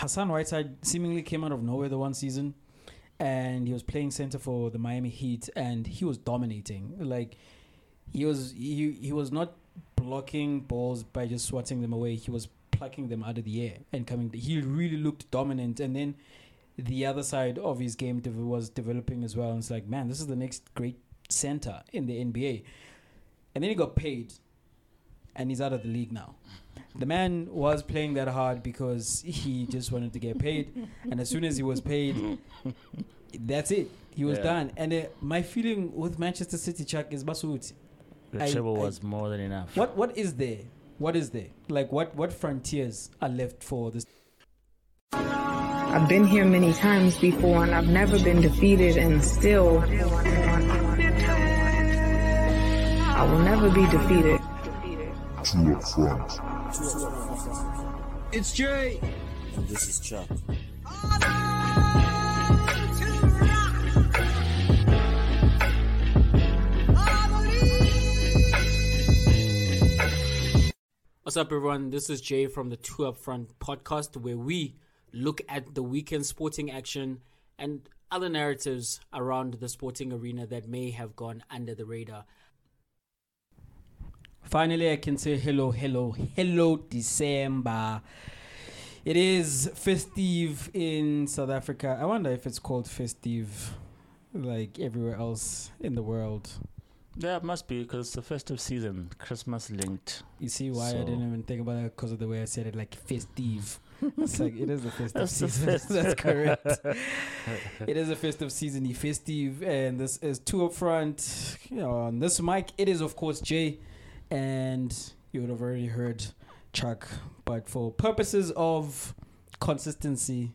Hassan Whiteside seemingly came out of nowhere the one season, and he was playing center for the Miami Heat, and he was dominating. Like he was he he was not blocking balls by just swatting them away. He was plucking them out of the air and coming. He really looked dominant, and then the other side of his game was developing as well. And it's like, man, this is the next great center in the NBA. And then he got paid, and he's out of the league now. The man was playing that hard because he just wanted to get paid, and as soon as he was paid, that's it. He was Yeah. done. And uh, my feeling with Manchester City, Chuck, is Basuti. The I- treble I- was more than enough. What what is there? What is there? Like what what frontiers are left for this? I've been here many times before and I've never been defeated and still I will never be defeated. Two up front. It's Jay. And this is Chuck. What's up, everyone? This is Jay from the Two Up Front podcast, where we look at the weekend sporting action and other narratives around the sporting arena that may have gone under the radar. Finally, I can say hello, hello, hello, December. It is festive in South Africa. I wonder if it's called festive like everywhere else in the world. Yeah, it must be because it's the festive season, Christmas linked. You see why I didn't even think about it because of the way I said it, like festive. it's like it is the festive That's the season. festive. That's correct. it is a festive season, the festive, and this is two up front. You know, on this mic, it is of course Jay, and you would have already heard Chuck. But for purposes of consistency,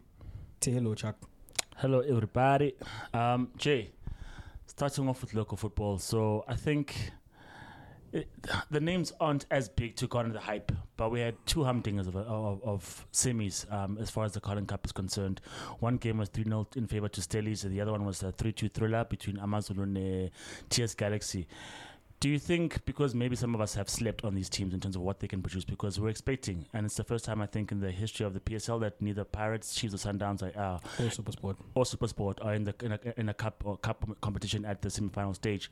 say hello, Chuck. Hello, everybody. Um, Jay, starting off with local football. So I think it, the names aren't as big to garner the hype, but we had two humdingers of, of, of semis um, as far as the Carling Cup is concerned. One game was 3 0 in favor to Stellies, and the other one was a 3 2 thriller between Amazon and uh, TS Galaxy. Do you think because maybe some of us have slept on these teams in terms of what they can produce because we're expecting, and it's the first time I think in the history of the PSL that neither Pirates, Chiefs, or Sundowns are, are Oh, super sport. or SuperSport are in the in a, in a cup or cup competition at the semi-final stage.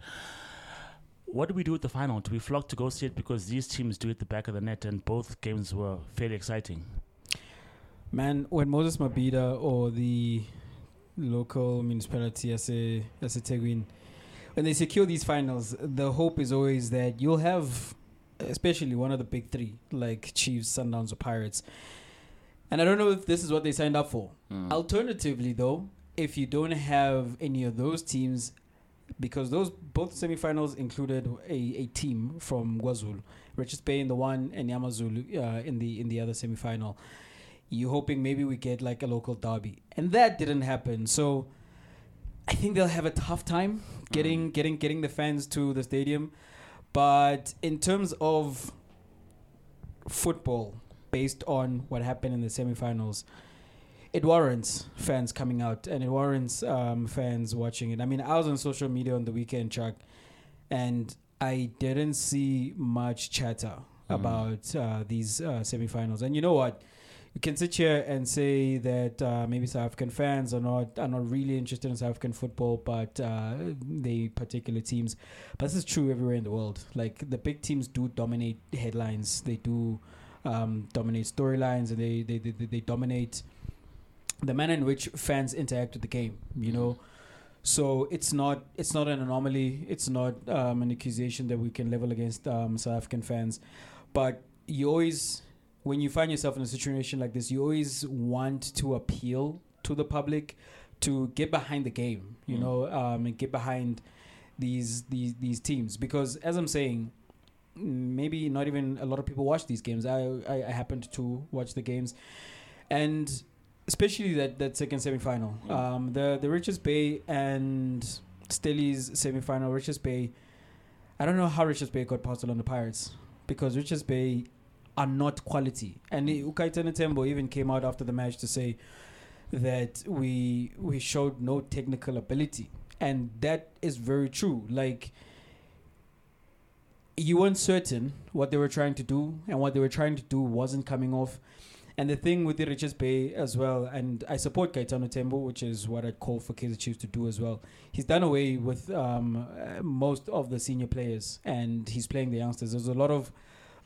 What do we do at the final? Do we flock to go see it because these teams do it at the back of the net, and both games were fairly exciting? Man, when Moses Mabhida or the local municipality as a as a Teguin, when they secure these finals, the hope is always that you'll have, especially one of the big three, like Chiefs, Sundowns, or Pirates. And I don't know if this is what they signed up for. Alternatively, though, if you don't have any of those teams, because those both semifinals included a, a team from Guazul, Richards Bay in the one and Yamazulu uh, in the in the other semifinal. You're hoping maybe we get like a local derby, and that didn't happen. So I think they'll have a tough time getting getting getting the fans to the stadium. But in terms of football, based on what happened in the semifinals, it warrants fans coming out and it warrants um, fans watching it. I mean, I was on social media on the weekend, Chuck, and I didn't see much chatter about uh, these uh, semifinals. And you know what? You can sit here and say that uh, maybe South African fans are not are not really interested in South African football, but uh, they particular teams. But this is true everywhere in the world. Like the big teams do dominate headlines. They do um, dominate storylines, and they they, they they they dominate the manner in which fans interact with the game. You know. So it's not it's not an anomaly. It's not um, an accusation that we can level against um, South African fans, but you always when you find yourself in a situation like this, you always want to appeal to the public to get behind the game, you know, um, and get behind these these these teams. Because as I'm saying, mm, maybe not even a lot of people watch these games. I I, I happened to watch the games, and especially that that second semifinal, um, the the Richards Bay and Stellies semifinal. Richards Bay, I don't know how Richards Bay got past on the Pirates. Because Richards Bay are not quality. And Ukaitene Tembo even came out after the match to say that we we showed no technical ability, and that is very true. Like you weren't certain what they were trying to do, and what they were trying to do wasn't coming off. And the thing with the Richards Bay as well, and I support Kaitano Tembo, which is what I'd call for Kaiser Chiefs to do as well. He's done away with um, uh, most of the senior players, and he's playing the youngsters. There's a lot of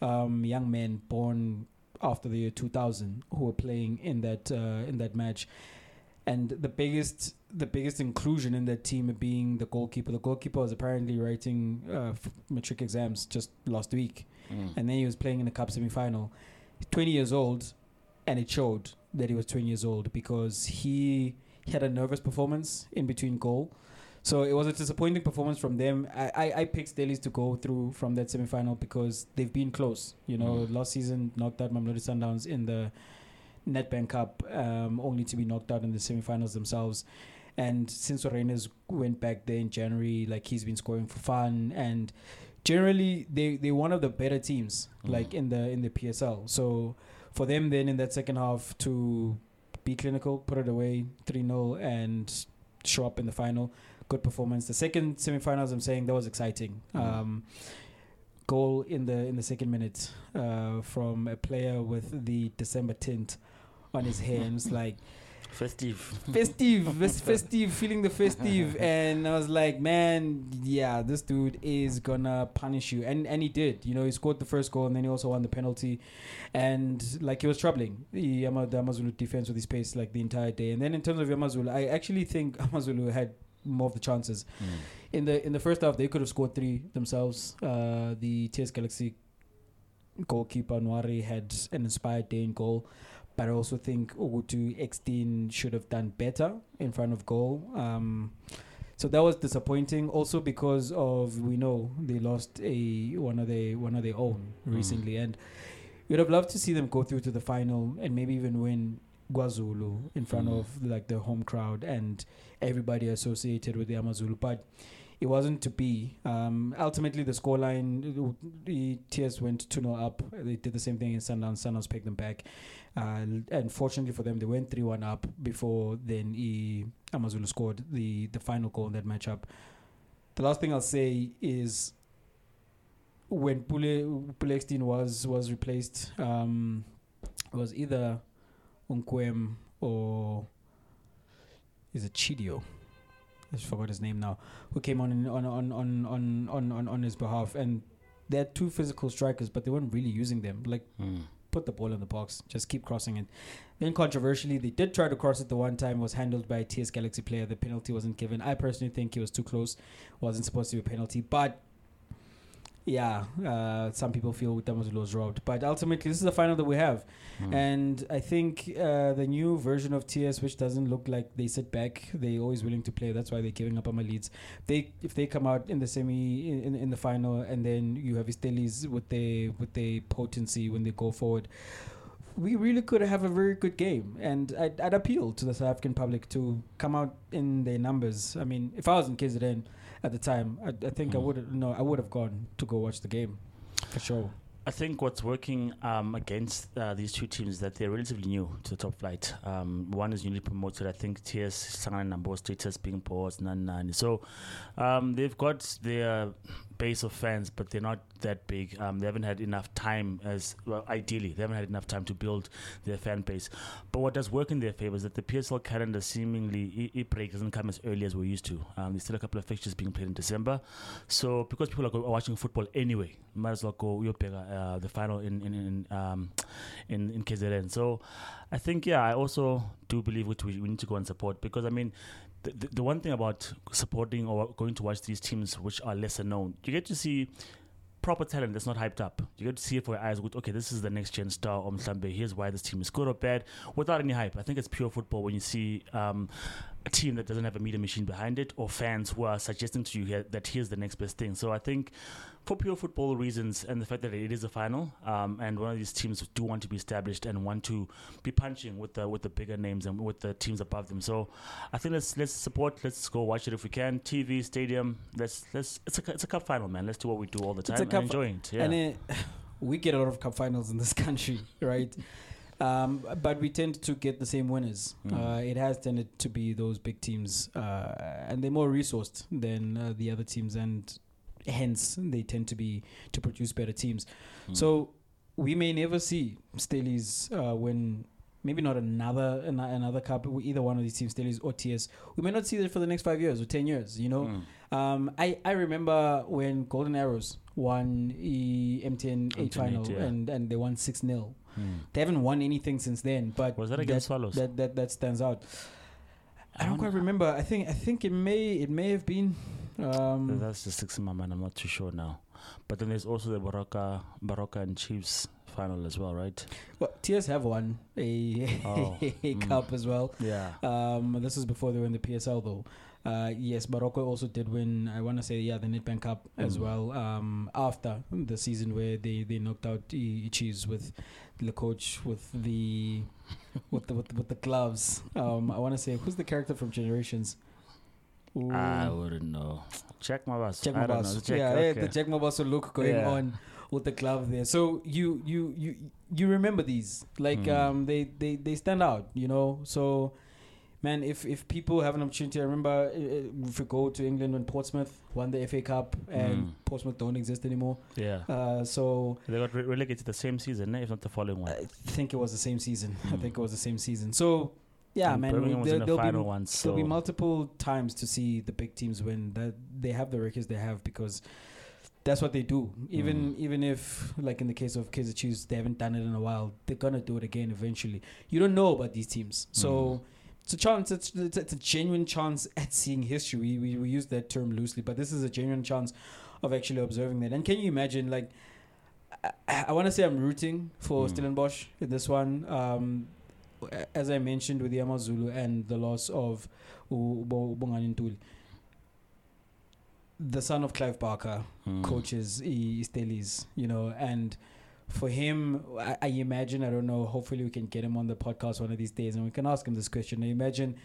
um, young men born after the year 2000 who were playing in that uh, in that match, and the biggest the biggest inclusion in that team being the goalkeeper. The goalkeeper was apparently writing uh, matric exams just last week, Mm. and then he was playing in the cup semi final. 20 years old, and it showed that he was 20 years old because he, he had a nervous performance in between goal. So it was a disappointing performance from them. I, I, I picked Stellies to go through from that semi final because they've been close. You know, Mm. last season knocked out Mamelodi Sundowns in the Nedbank Cup, um, only to be knocked out in the semi finals themselves. And since Orenes went back there in January, like he's been scoring for fun and generally they they're one of the better teams Mm. like in the in the PSL. So for them then in that second half to be clinical, put it away 3-0 and show up in the final, good performance. The second semifinals I'm saying that was exciting. Mm. Um goal in the in the second minute uh, from a player with the December tint on his hands, like Festive. festive, festive, feeling the festive, and I was like, man, yeah, this dude is gonna punish you, and and he did. You know, he scored the first goal, and then he also won the penalty, and like he was troubling the, Yama, the Amazulu defense with his pace like the entire day. And then in terms of Amazulu, I actually think Amazulu had more of the chances Mm. in the in the first half. They could have scored three themselves. Uh, the TS Galaxy goalkeeper Nwari had an inspired day in goal. But I also think Ugutu Extin should have done better in front of goal. Um, so that was disappointing. Also because of we know they lost a one of their one of their own Mm. recently, and you'd have loved to see them go through to the final and maybe even win Guazulu in front Mm. of like the home crowd and everybody associated with the Amazulu. But it wasn't to be. Um, ultimately, the scoreline, the TS went 2 0 up. They did the same thing in Sundowns. Sundowns picked them back. Uh, and fortunately for them, they went 3 1 up before then e, Amazulu scored the, the final goal in that matchup. The last thing I'll say is when Pule, Pule was, was replaced, um, it was either Unkwem or is it Chidio? I just forgot his name now. Who came on in, on, on, on, on, on, on, on his behalf, and they had two physical strikers, but they weren't really using them. Like Mm. put the ball in the box, just keep crossing it. Then controversially, they did try to cross it the one time. Was handled by a TS Galaxy player. The penalty wasn't given. I personally think it was too close. wasn't supposed to be a penalty, but. Yeah, uh, some people feel Damazulu was robbed, but ultimately this is the final that we have. Mm. And I think uh, the new version of TS, which doesn't look like they sit back, they're always willing to play. That's why they're giving up on my leads. They if they come out in the semi in, in the final, and then you have Estelis with their with their potency when they go forward. We really could have a very good game, and I'd, I'd appeal to the South African public to come out in their numbers. I mean, if I was in KZN at the time, I, I think I Mm. would no, I would have gone to go watch the game for sure. I think what's working um, against uh, these two teams is that they're relatively new to the top flight. Um, one is newly promoted. I think TS Sangana Nambo status being paused, nine nine. So um, they've got their base of fans, but they're not that big. Um, they haven't had enough time as well. Ideally, they haven't had enough time to build their fan base. But what does work in their favor is that the PSL calendar seemingly it, break doesn't come as early as we're used to. Um, there's still a couple of fixtures being played in December, so because people are watching football anyway, might as well go Uyopega, uh, the final in in in, um, in in KZN. So I think yeah, I also do believe which we, we need to go and support because I mean. The, the, one thing about supporting or going to watch these teams which are lesser known, you get to see proper talent that's not hyped up. You get to see it for your eyes with, okay, this is the next gen star or Mslambe. Here's why this team is good or bad without any hype. I think it's pure football when you see um, a team that doesn't have a media machine behind it or fans who are suggesting to you that here's the next best thing. So I think for pure football reasons and the fact that it is a final um, and one of these teams do want to be established and want to be punching with the with the bigger names and with the teams above them. So I think let's let's support. Let's go watch it if we can. TV, stadium. Let's let's it's a it's a cup final, man. Let's do what we do all the time It's a cup and enjoy it. Yeah. And it, we get a lot of cup finals in this country, right? Um, but we tend to get the same winners. Mm. Uh, it has tended to be those big teams, uh, and they're more resourced than uh, the other teams, and hence they tend to be to produce better teams. Mm. So we may never see Stellies uh, win. Maybe not another an- another cup. Either one of these teams, Stellies or TS. We may not see that for the next five years or ten years. You know. Mm. Um, I, I remember when Golden Arrows won the MTN 8 final yeah. and, and they won 6 0. Mm. They haven't won anything since then. But Was that against Swallows? That, that, that stands out. I don't don't quite know. remember. I think I think it may it may have been. Um, That's just six in my mind. I'm not too sure now. But then there's also the Baroka, Baroka and Chiefs final as well, right? well, TS have won a, Oh, a mm. cup as well. Yeah. Um, this is before they were in the PSL though. Uh, yes, Morocco also did win. I want to say yeah, the Nedbank Cup as Mm. well. Um, after the season where they, they knocked out Ichis with the coach with the with the with, the- with the gloves. Um, I want to say who's the character from Generations. Ooh. I wouldn't know. Check my boss. Check my boss. Check, yeah, okay. yeah, the Jack Mabaso look going Yeah. on with the glove there. So you you you you remember these like Mm. um they, they they stand out, you know. So man, if if people have an opportunity, I remember uh, if we go to England when Portsmouth won the FA Cup and Mm. Portsmouth don't exist anymore. Yeah. Uh, so They got re- relegated the same season, eh, if not the following one. I think it was the same season. I Mm. think it was the same season. So yeah, And man, Birmingham there, in the be once. there'll be multiple times to see the big teams win. That they have the records they have because that's what they do. Even Mm. even if, like in the case of Kaiser Chiefs, they haven't done it in a while. They're gonna do it again eventually. You don't know about these teams, so. Mm. It's a chance. It's, it's, it's a genuine chance at seeing history. We, we we use that term loosely, but this is a genuine chance of actually observing that. And can you imagine, like, I, I want to say I'm rooting for Mm. Stellenbosch in this one. Um, as I mentioned with the Amazulu and the loss of U- Bo- Bongani Ntuli, the son of Clive Barker Mm. coaches Stellies, you know, and for him, I, I imagine, I don't know, hopefully we can get him on the podcast one of these days and we can ask him this question. I imagine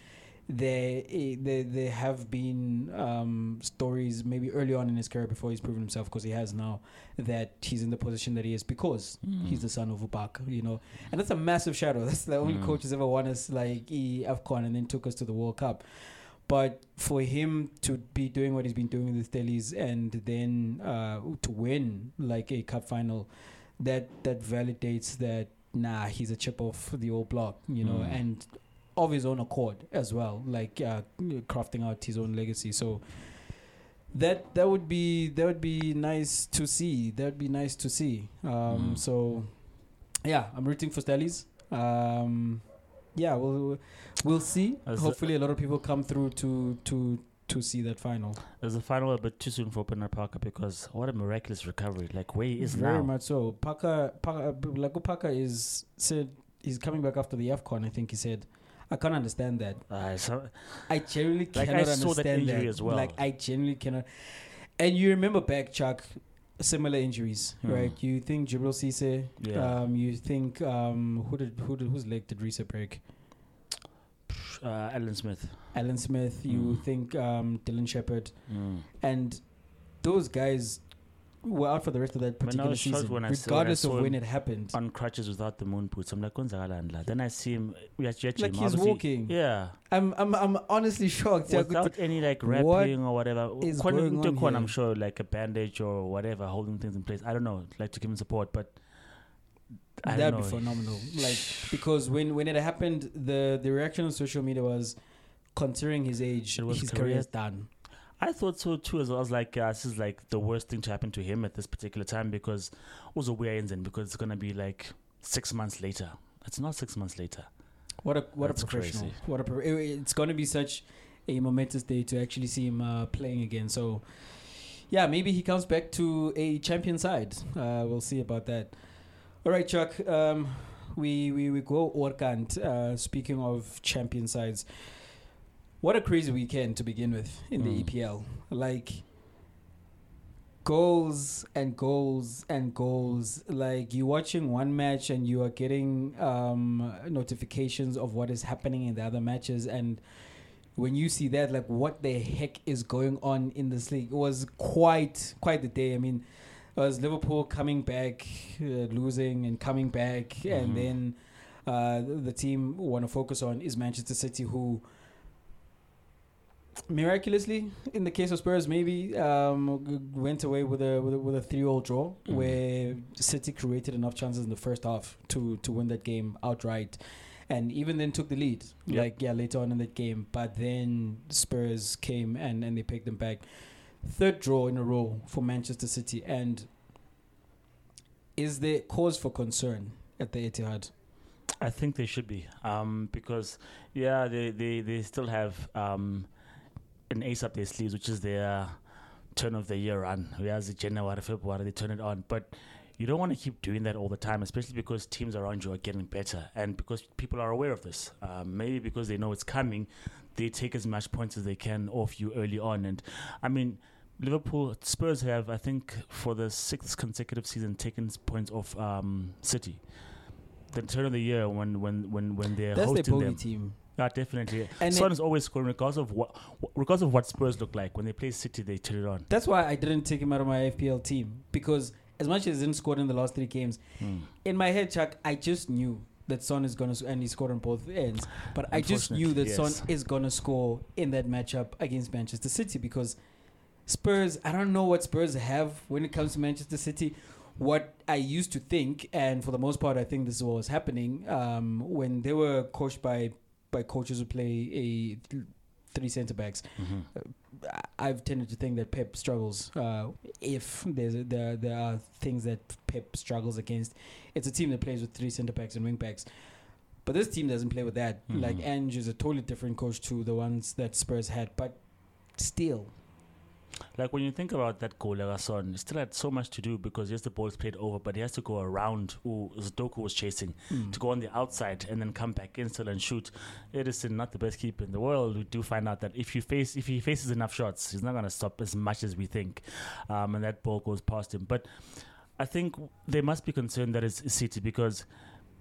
there, eh, there, there have been um, stories maybe early on in his career before he's proven himself, because he has now, that he's in the position that he is because Mm. he's the son of Ubaka, you know. And that's a massive shadow. That's the only Mm. coach who's ever won us like E AFCON and then took us to the World Cup. But for him to be doing what he's been doing with the Stellies and then uh, to win like a cup final, that that validates that nah, he's a chip off the old block, you know, Mm. and of his own accord as well, like uh, crafting out his own legacy. So that that would be that would be nice to see. That would be nice to see. Um, Mm. So yeah, I'm rooting for Stellies. Um, yeah, we'll we'll see. As Hopefully, a lot of people come through to to to see that final. Is the final a bit too soon for Penner Parker because what a miraculous recovery. Like where he is Very now. much so. Parker, Parker Lago Parker is said he's coming back after the AFCON. I think he said. I can't understand that. Uh, so, I genuinely Like, I cannot saw that understand injury as well. Like I genuinely cannot. And you remember back, Chuck, similar injuries, Hmm. right? You think Djibril Cisse, Yeah. um, you think um, who did who did whose leg did Riise break? Uh, Alan Smith. Alan Smith. You Mm. think um, Dylan Shepard, Mm. and those guys were out for the rest of that particular season, when I saw- when regardless of when it happened. On crutches without the moon boots. I'm like, "Konzakalani la?" Then I see him. We actually, actually Like he's walking. Yeah. I'm I'm I'm honestly shocked. Without any like What wrapping or whatever. is going on Mtokwana, I'm sure like a bandage or whatever holding things in place. I don't know, like to give him support, but That'd be phenomenal. Like because when when it happened, the the reaction on social media was, considering his age, It was his career- career's done. I thought so too. As well. I was like, uh, this is like the worst thing to happen to him at this particular time because also we are in because it's gonna be like six months later. It's not six months later. What a what That's a professional. crazy. What a it- it's going to be such a momentous day to actually see him uh, playing again. So yeah, maybe he comes back to a champion side. Uh, we'll see about that. All right, Chuck. Um, we we we go Orkant. Uh, speaking of champion sides, what a crazy weekend to begin with in the Mm. EPL. Like goals and goals and goals. Like you're watching one match and you are getting um, notifications of what is happening in the other matches and. When you see that, like, what the heck is going on in this league? It was quite, quite the day. I mean, it was Liverpool coming back, uh, losing and coming back, and Mhm. then uh, the, team we want to focus on is Manchester City, who miraculously, in the case of Spurs, maybe um, went away with a with a, with a three all draw, Mm. where City created enough chances in the first half to to win that game outright, and even then took the lead. Yep. Like yeah, later on in that game, but then Spurs came and and they picked them back. Third draw in a row for Manchester City, and is there cause for concern at the Etihad? I think they should be um, because yeah, they, they, they still have um, an ace up their sleeves, which is their turn of the year run. Whereas in January, February, they turn it on, but. You don't want to keep doing that all the time, especially because teams around you are getting better and because people are aware of this. Um, maybe because they know it's coming, they take as much points as they can off you early on. And I mean, Liverpool, Spurs have, I think, for the sixth consecutive season, taken points off um, City. The turn of the year when when when when they're That's their hosting bogey them. team. Yeah, definitely. And Son is always scoring regardless of what regardless of what Spurs look like. When they play City, they turn it on. That's why I didn't take him out of my FPL team because as much as he didn't score in the last three games, Hmm. in my head, Chuck, I just knew that Son is gonna s- and he scored on both ends. But I just knew that Unfortunately, Son is gonna score in that matchup against Manchester City because Spurs. I don't know what Spurs have when it comes to Manchester City. What I used to think, and for the most part, I think this is what was happening um, when they were coached by by coaches who play a th- three centre backs. I- I've tended to think that Pep struggles. Uh, if there's a, there there are things that Pep struggles against, it's a team that plays with three centre backs and wing backs. But this team doesn't play with that. Mhm. Like Ange is a totally different coach to the ones that Spurs had. But still, Like when you think about that goal, like Son, he still had so much to do because yes, the ball's played over, but he has to go around who Zdoku was chasing mm, to go on the outside and then come back in still and shoot. Ederson, not the best keeper in the world, we do find out that if you face if he faces enough shots, he's not going to stop as much as we think, um, and that ball goes past him. But I think they must be concerned that it's City because.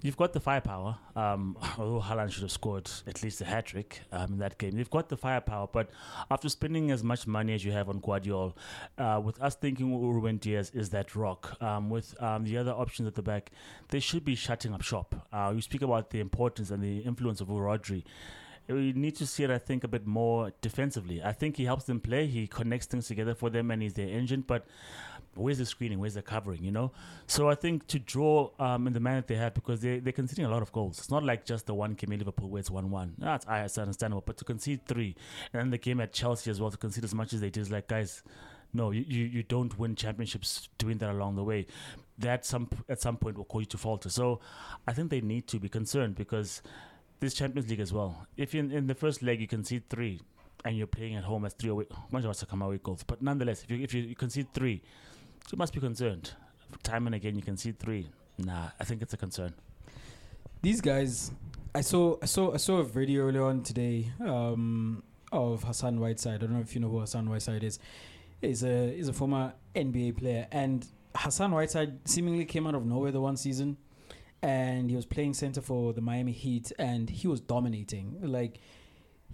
You've got the firepower, um, although Haaland should have scored at least a hat trick um, in that game. You've got the firepower, but after spending as much money as you have on Gvardiol, uh, with us thinking Ruben Dias is that rock, um, with um, the other options at the back, they should be shutting up shop. Uh, you speak about the importance and the influence of Rodri. We need to see it, I think, a bit more defensively. I think he helps them play. He connects things together for them, and he's their engine. But where's the screening? Where's the covering? You know. So I think to draw um, in the manner they have, because they they're conceding a lot of goals. It's not like just the one game in Liverpool where it's one-one. That's I it's understandable, but to concede three, and then the game at Chelsea as well to concede as much as they did is like guys. No, you, you, you don't win championships doing that along the way. That some at some point will cause you to falter. So I think they need to be concerned because this Champions League as well. If in, in the first leg you concede three and you're playing at home as three away, much of us come away goals. But nonetheless, if you if you concede three, you must be concerned. Time and again you can see three. Nah, I think it's a concern. these guys, I saw I saw I saw a video earlier on today um, of Hassan Whiteside. I don't know if you know who Hassan Whiteside is. He's a he's a former NBA player, and Hassan Whiteside seemingly came out of nowhere the one season, and he was playing center for the Miami Heat, and he was dominating. Like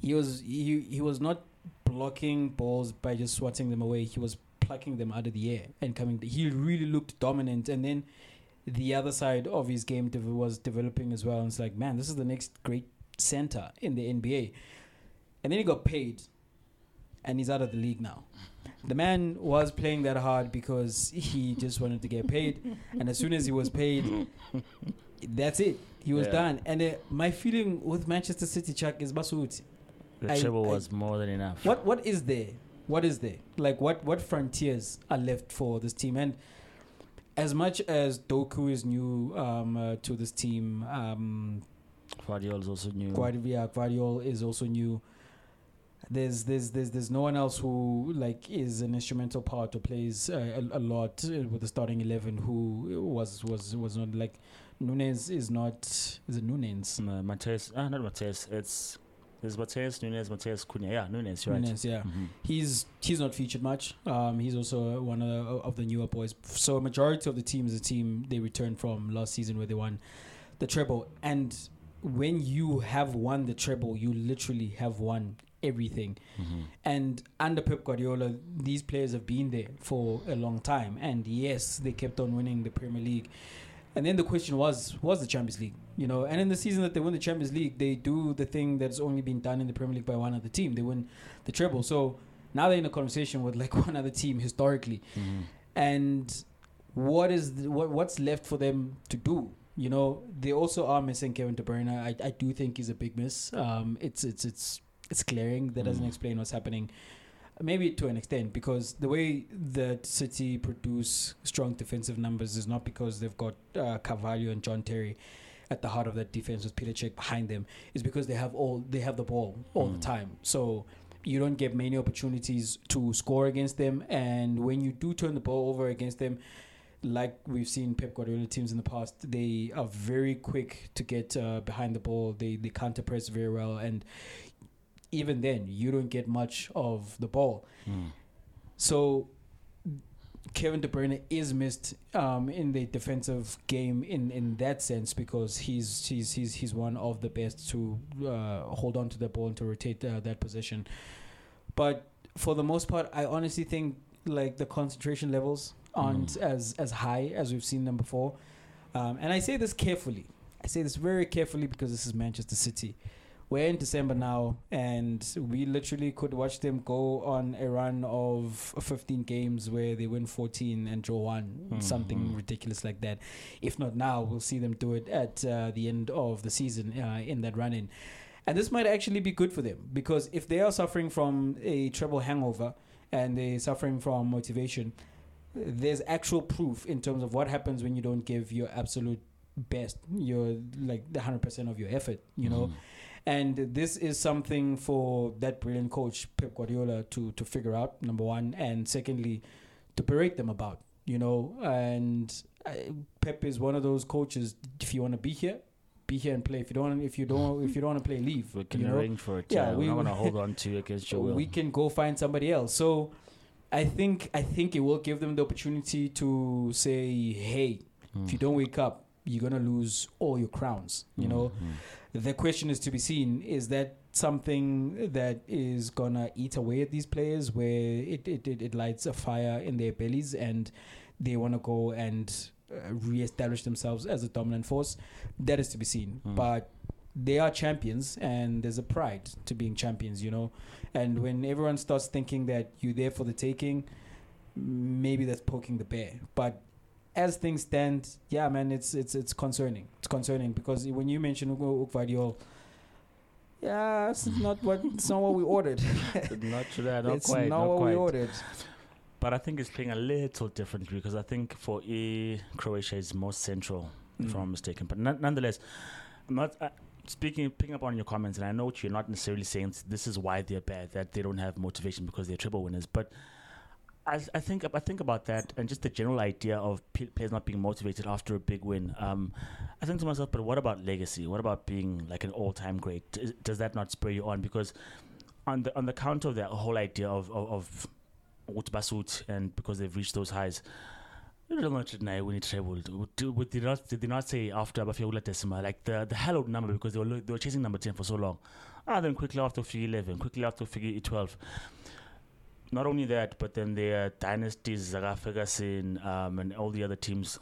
he was he he was not blocking balls by just swatting them away. He was plucking them out of the air and coming. He really looked dominant, and then the other side of his game dev- was developing as well. And it's like, man, this is the next great center in the NBA. And then he got paid, and he's out of the league now. The man was playing that hard because he just wanted to get paid, and as soon as he was paid, that's it. He was Yeah. done. And uh, my feeling with Manchester City, Chuck, is Basut. The I- treble I- was more than enough. What what is there? What is there? Like what what frontiers are left for this team? And as much as Doku is new um, uh, to this team, um, Gvardiol's also new. Guardiola Gvardiol is also new. There's there's there's there's no one else who like is an instrumental part or plays uh, a, a lot uh, with the starting eleven. Who was was was not like Nunes is not is it Nunes? Uh, Mateus, ah, not Mateus. It's there's Matheus Nunes, Matheus Cunha. Yeah, Nunes. You're right. Nunes, yeah. Mhm. He's he's not featured much. Um, he's also one of the, of the newer boys. So a majority of the team is a team they returned from last season where they won the treble. And when you have won the treble, you literally have won everything. Mhm. And under Pep Guardiola, these players have been there for a long time. And yes, they kept on winning the Premier League. And then the question was, was the Champions League, you know? And in the season that they win the Champions League, they do the thing that's only been done in the Premier League by one other team. They win the treble. So now they're in a conversation with like one other team historically. And what is the, what what's left for them to do? You know, they also are missing Kevin De Bruyne. I, I do think he's a big miss. Um, it's it's it's it's glaring. That doesn't Mm. explain what's happening. Maybe to an extent, because the way that City produce strong defensive numbers is not because they've got uh, Carvalho and John Terry at the heart of that defense with Petr Cech behind them. Is because they have all they have the ball all the Mm. time. So you don't get many opportunities to score against them, and when you do turn the ball over against them, like we've seen Pep Guardiola teams in the past, they are very quick to get uh, behind the ball. They they counter press very well, and even then, you don't get much of the ball. Mm. So Kevin De Bruyne is missed um, in the defensive game in, in that sense because he's he's he's he's one of the best to uh, hold on to the ball and to rotate uh, that position. But for the most part, I honestly think like the concentration levels aren't as as high as we've seen them before. Um, and I say this carefully. I say this very carefully because this is Manchester City. We're in December now, and we literally could watch them go on a run of 15 games where they win 14 and draw one, Mhm. something ridiculous like that. If not now, we'll see them do it at uh, the end of the season uh, in that run in. And this might actually be good for them because if they are suffering from a treble hangover and they're suffering from motivation, there's actual proof in terms of what happens when you don't give your absolute best, your like the 100% of your effort, you know. Mm. And this is something for that brilliant coach Pep Guardiola to to figure out. Number one, and secondly, to berate them about. You know, and uh, Pep is one of those coaches. If you want to be here, be here and play. If you don't, if you don't, if you don't want to play, leave. We can you know? arrange for it. Yeah, Yeah, we- we're not gonna hold on to you against your will. we can go find somebody else. So I think I think it will give them the opportunity to say, hey, if you hmm. don't wake up, you're gonna lose all your crowns. You know, hmm, hmm. The question is to be seen: is that something that is gonna eat away at these players, where it it, it, it lights a fire in their bellies and they want to go and uh, reestablish themselves as a dominant force? That is to be seen, Mm. but. They are champions, and there's a pride to being champions, you know. And when everyone starts thinking that you're there for the taking, maybe that's poking the bear. But as things stand, yeah, man, it's it's it's concerning. It's concerning because when you mention Ugo Ukvadiol, yeah, it's not what it's not what we ordered. not true, that, not it's quite, not not what we quite. ordered. But I think it's playing a little differently because I think for E, Croatia is more central, if I'm mistaken. But non- nonetheless, I'm not uh, speaking, picking up on your comments, and I know what you're not necessarily saying this is why they're bad, that they don't have motivation because they're triple winners. But I, I think I think about that and just the general idea of players not being motivated after a big win. Um, I think to myself, but what about legacy? What about being like an all-time great? Does- that not spur you on? Because on the on the count of that whole idea of of, of and because they've reached those highs. You don't know now when it traveled. Did, they not, did they not say after Abafiola Decima, like the, the hallowed number because they were, they were chasing number 10 for so long? Ah, then quickly after figure 11, quickly after figure 12. Not only that, but then their dynasties, Zaga Ferguson, um, and all the other teams.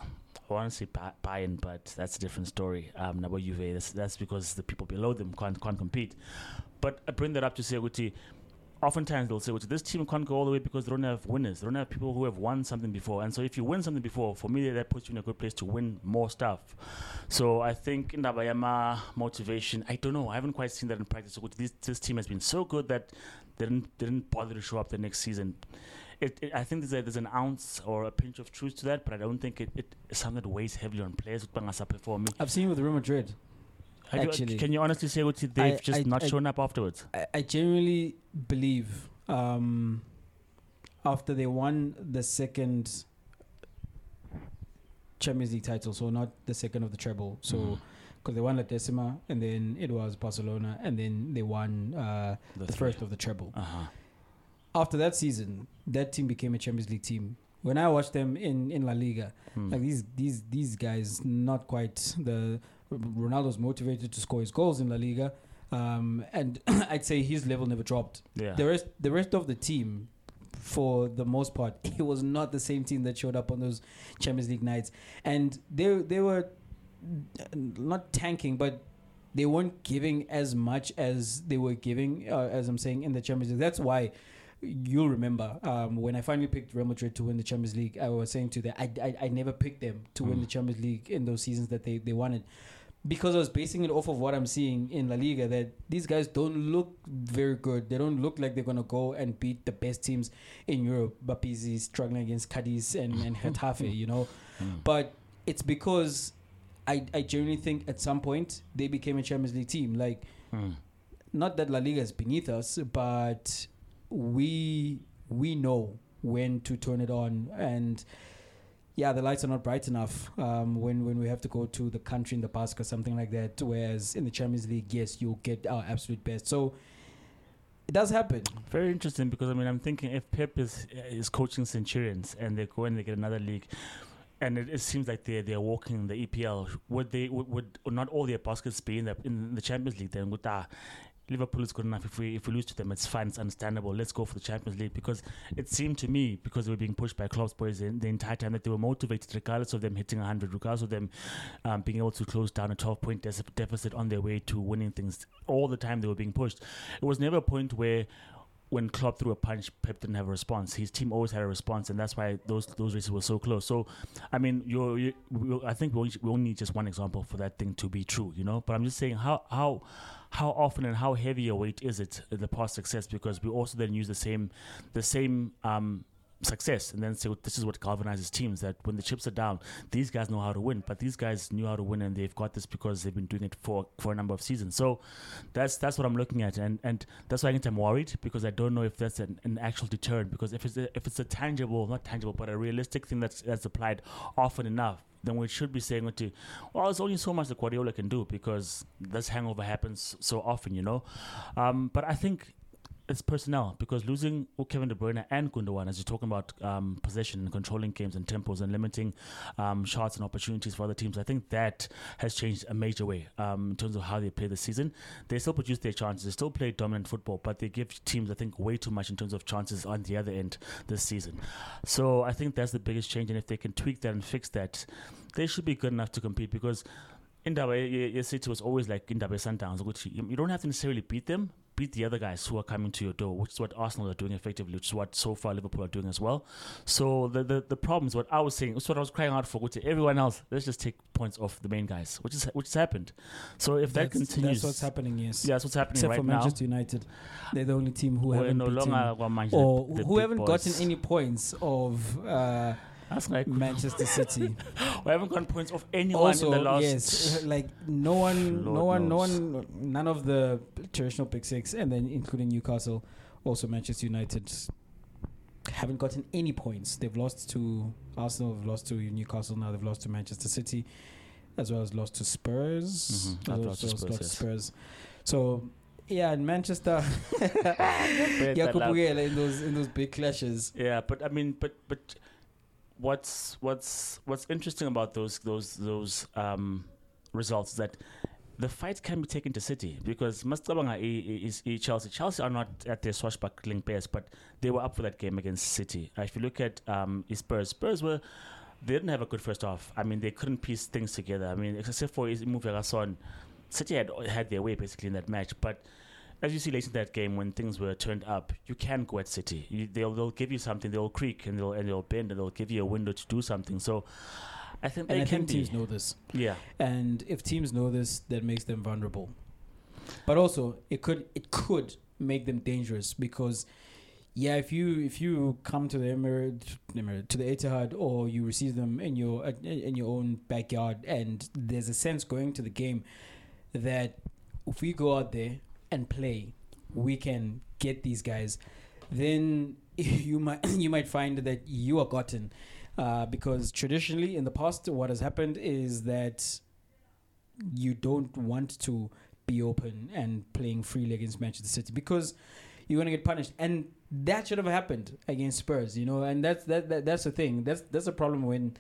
I want to say Ba- Bayern, but that's a different story. Um, Nabo Juve, that's, that's because the people below them can't, can't compete. But I bring that up to say, Guti, oftentimes they'll say, well, this team can't go all the way because they don't have winners. They don't have people who have won something before. And so if you win something before, for me, that puts you in a good place to win more stuff. So I think in Dabayama motivation, I don't know. I haven't quite seen that in practice. This, this team has been so good that they didn't, they didn't bother to show up the next season. It, it, I think there's, a, there's an ounce or a pinch of truth to that, but I don't think it, it is something that weighs heavily on players performing. I've seen with Real Madrid. You- Actually. can you honestly say what they've I- just I- not I- shown up afterwards? I, genuinely believe um, after they won the second Champions League title, so not the second of the treble, so Mhm. Because they won La Decima and then it was Barcelona and then they won uh, the, three. first of the treble. Uh-huh. After that season, that team became a Champions League team. When I watched them in, in La Liga, Hmm. like these these these guys, not quite the Ronaldo's motivated to score his goals in La Liga, um, and I'd say his level never dropped. yeah. The rest the rest of the team for the most part. It was not the same team that showed up on those Champions League nights, and they they were not tanking, but they weren't giving as much as they were giving, uh, as I'm saying, in the Champions League. That's why you'll remember um, when I finally picked Real Madrid to win the Champions League. I was saying to them, I, I, I never picked them to win the Champions League in those seasons that they, they wanted because I was basing it off of what I'm seeing in La Liga that these guys don't look very good. They don't look like they're gonna go and beat the best teams in Europe. Bapizi struggling against Cadiz and, and Getafe, you know. But it's because I, I genuinely think at some point they became a Champions League team. Like not that La Liga is beneath us, but we we know when to turn it on and yeah, the lights are not bright enough um, when when we have to go to the country in the Basque or something like that. Whereas in the Champions League, yes, you'll get our absolute best. So it does happen. Very interesting because I mean I'm thinking if Pep is is coaching Centurions and they go and they get another league, and it, it seems like they they're walking in the EPL. Would they would, would not all their baskets be in the in the Champions League? Then would ah, Liverpool is good enough. If we if we lose to them, it's fine. It's understandable. Let's go for the Champions League because it seemed to me because they were being pushed by Klopp's boys the, the entire time that they were motivated, regardless of them hitting 100, regardless of them um, being able to close down a 12 point de- deficit on their way to winning things. All the time they were being pushed. It was never a point where when Klopp threw a punch, Pep didn't have a response. His team always had a response, and that's why those those races were so close. So, I mean, you're, you, I think we only, we only need just one example for that thing to be true, you know. But I'm just saying how how how often and how heavy a weight is it the past success? Because we also then use the same the same um, success and then say well, this is what galvanizes teams that when the chips are down these guys know how to win but these guys knew how to win and they've got this because they've been doing it for for a number of seasons. So that's that's what i'm looking at and and that's why i'm worried because i don't know if that's an, an actual deterrent because if it's a, if it's a tangible not tangible but a realistic thing that's that's applied often enough then we should be saying to well there's only so much that guardiola can do because this hangover happens so often you know? Um, but i think it's personnel because losing Kevin De Bruyne and Gundogan, as you're talking about um, possession and controlling games and tempos and limiting um, shots and opportunities for other teams, I think that has changed a major way um, in terms of how they play this season. They still produce their chances, they still play dominant football, but they give teams, I think, way too much in terms of chances on the other end this season. So I think that's the biggest change, and if they can tweak that and fix that, they should be good enough to compete because. Indaba, your city was always like Indaba Sundowns, you don't have to necessarily beat them, beat the other guys who are coming to your door, which is what Arsenal are doing effectively, which is what so far Liverpool are doing as well. So the the, the problem is what I was saying, it's what I was crying out for, which is everyone else, let's just take points off the main guys, which is which has happened. So if that That's, continues, that's what's happening. Yes. yeah, that's what's happening Except right for now. Manchester United, they're the only team who haven't no beaten or who haven't boys. gotten any points of uh, That's like Manchester City. we haven't gotten points off anyone also, in the last. yes, like no one, no Lord one, no one, none of the traditional big six, and then including Newcastle, also Manchester United, haven't gotten any points. They've lost to Arsenal, they've lost to Newcastle. Now they've lost to Manchester City, as well as lost to Spurs. Mhm, as well lost to as Spurs, lost to. Spurs. So. Yeah, in Manchester, yeah, that Jakob in those in those big clashes. Yeah, but I mean, but but what's what's what's interesting about those those those um, results is that the fight can be taken to City because Mastabanga is Chelsea. Chelsea are not at their swashbuckling best, but they were up for that game against City. If you look at um, Spurs, Spurs were they didn't have a good first half. I mean, they couldn't piece things together. I mean, except for Mufagason, City had had their way basically in that match, but as you see later in that game when things were turned up, you can go at City. You, they'll they'll give you something. They'll creak and they'll and they'll bend and they'll give you a window to do something. So, I think they And I can think teams know this. Yeah, and if teams know this that makes them vulnerable but also it could it could make them dangerous because yeah if you if you come to the Emirate, Emirate to the Etihad or you receive them in your in your own backyard and there's a sense going to the game that if we go out there and play we can get these guys. Then you might you might find that you are gotten uh, because traditionally in the past what has happened is that you don't want to be open and playing freely against Manchester City because you're going to get punished. And that should have happened against Spurs you know and that's that, that that's the thing. That's that's a problem when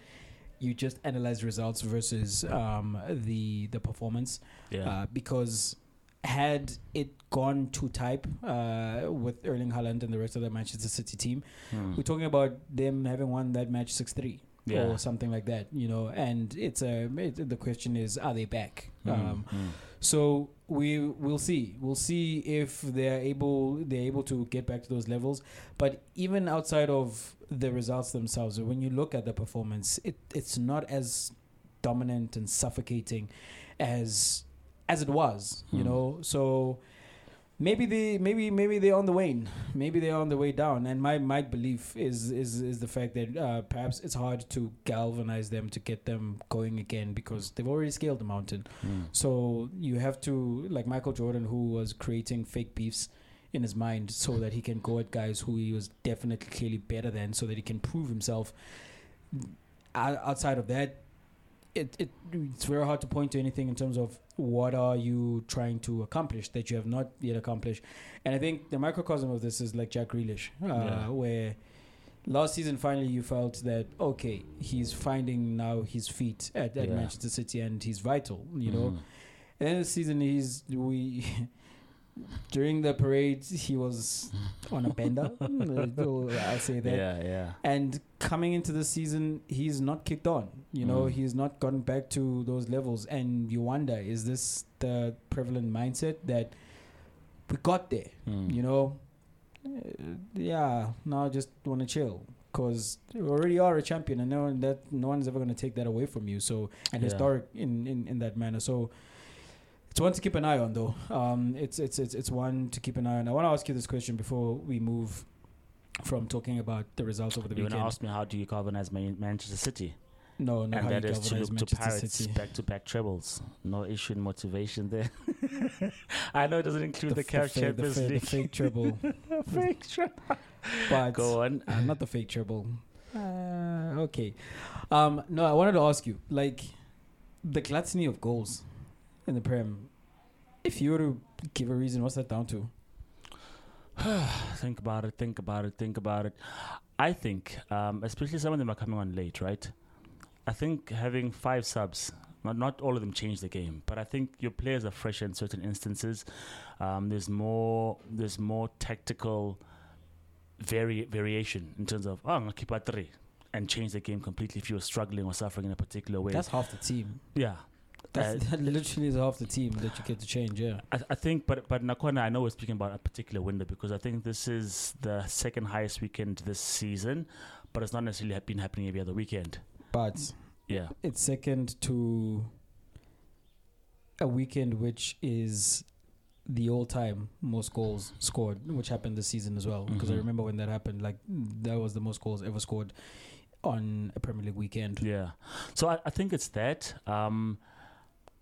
you just analyze results versus um, the the performance. Yeah. uh, because had it gone to type uh, with Erling Haaland and the rest of the Manchester City team, Hmm. we're talking about them having won that match six three Yeah. or something like that. You know, and it's a it, the question is, are they back? Hmm. Um, Hmm. so we we'll see. We'll see if they're able they're able to get back to those levels. But even outside of the results themselves, when you look at the performance, it it's not as dominant and suffocating as as it was. You Hmm. know, so. Maybe they, maybe maybe they're on the wane. Maybe they're on the way down. And my, my belief is is is the fact that uh, perhaps it's hard to galvanize them to get them going again because they've already scaled the mountain. Hmm. So you have to, like Michael Jordan, who was creating fake beefs in his mind so that he can go at guys who he was definitely clearly better than, so that he can prove himself. Outside of that, it, it it's very hard to point to anything in terms of what are you trying to accomplish that you have not yet accomplished. And I think the microcosm of this is like Jack Grealish, uh, Yeah. where last season finally you felt that okay, he's finding now his feet at, at Yeah. Manchester City and he's vital, you know. Hmm. And then the season he's we during the parade he was on a bender. Uh, I'll say that. Yeah, yeah. And coming into the season, he's not kicked on. You know, Mm. he's not gotten back to those levels. And you wonder, is this the prevalent mindset that we got there? Hmm. You know, Uh, yeah. Now I just want to chill because you already are a champion, and no one that no one's ever going to take that away from you. So and Yeah. historic in, in in that manner. So. It's one to keep an eye on, though. Um, it's it's it's it's one to keep an eye on. I want to ask you this question before we move from talking about the results over the You're weekend. gonna ask me how do you galvanize Man- Manchester City, No, not and how that you is to look to Pirates back-to-back trebles. No issue in motivation there. I know it doesn't include the, f- CAF fake- Champions the, fa- the fake treble, fake treble. but Go on. uh, not the fake treble. Uh, okay. Um, no, I wanted to ask you, like, the gluttony of goals in the Prem. If you were to give a reason, what's that down to? think about it, think about it, think about it. I think, um, especially some of them are coming on late, right? I think having five subs, not, not all of them change the game, but I think your players are fresh in certain instances. Um, there's more, there's more tactical vari- variation in terms of, oh, I'm going to keep at three and change the game completely if you're struggling or suffering in a particular way. That's half the team. yeah. That's, that literally is half the team that you get to change. Yeah. I, I think, but but Nakwana, I know we're speaking about a particular window because I think this is the second highest weekend this season, but it's not necessarily been happening every other weekend. But Yeah, it's second to a weekend which is the all-time most goals scored, which happened this season as well. Because I Mhm. remember when that happened, like that was the most goals ever scored on a Premier League weekend. yeah. So I, I think it's that. Um,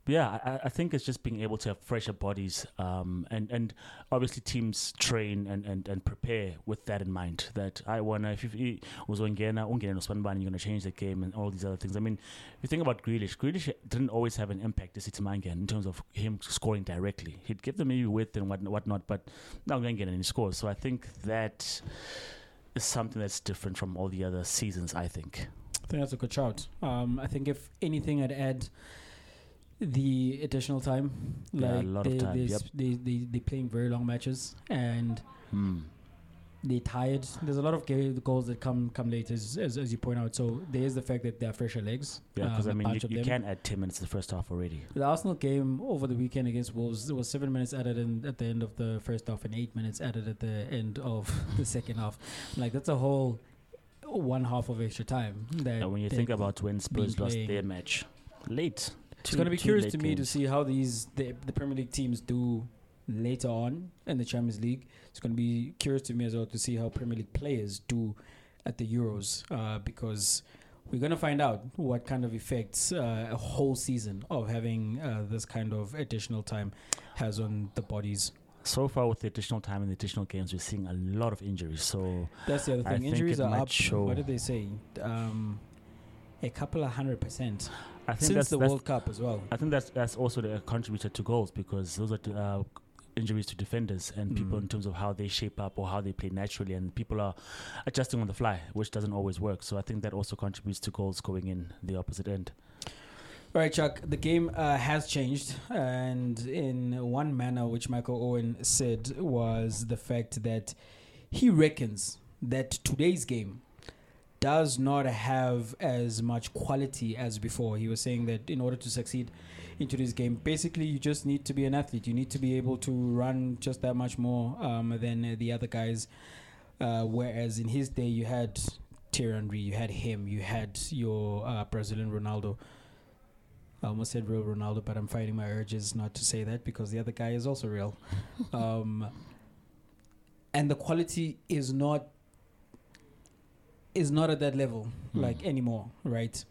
yeah, I, I think it's just being able to have fresher bodies, um, and and obviously teams train and, and, and prepare with that in mind. That I wanna if you was ungena ungena nospanbani, you're gonna change the game and all these other things. I mean, if you think about Grealish, Grealish didn't always have an impact this Mangan in terms of him scoring directly. He'd give them maybe width and what whatnot, but going to get any scores. So I think that is something that's different from all the other seasons. I think. I think that's a good shout. Um, I think if anything, I'd add the additional time. Yeah, a Like lot of they, time, They, yep. they they they playing very long matches and Hmm. they tired. There's a lot of goals that come come late, as, as as you point out. So there is the fact that they are fresher legs. Yeah, because um, I a mean, you, of you can add ten minutes to the first half already. The Arsenal game over the weekend against Wolves, there was seven minutes added in at the end of the first half and eight minutes added at the end of the second half. Like that's a whole one half of extra time. That And when you think about when Spurs lost their match late, it's going to be curious to me to see how these the, the Premier League teams do later on in the Champions League. It's going to be curious to me as well to see how Premier League players do at the Euros uh, because we're going to find out what kind of effects uh, a whole season of having uh, this kind of additional time has on the bodies. So far, with the additional time and the additional games, we're seeing a lot of injuries. So That's the other thing. think Injuries are up. show- What did they say? Um, a couple of hundred percent I think since that's, the World Cup as well. I think that's that's also the contributor to goals because those are uh, injuries to defenders and people Mm. in terms of how they shape up or how they play naturally, and people are adjusting on the fly, which doesn't always work. So I think that also contributes to goals going in the opposite end. All right, Chuck. The game uh, has changed, and in one manner, which Michael Owen said was the fact that he reckons that today's game does not have as much quality as before. He was saying that in order to succeed into this game, basically you just need to be an athlete. You need to be able to run just that much more um, than uh, the other guys. Uh, whereas in his day, you had Thierry Henry, you had him, you had your uh, Brazilian Ronaldo. I almost said real Ronaldo, but I'm fighting my urges not to say that because the other guy is also real. um, and the quality is not is not at that level like anymore, right?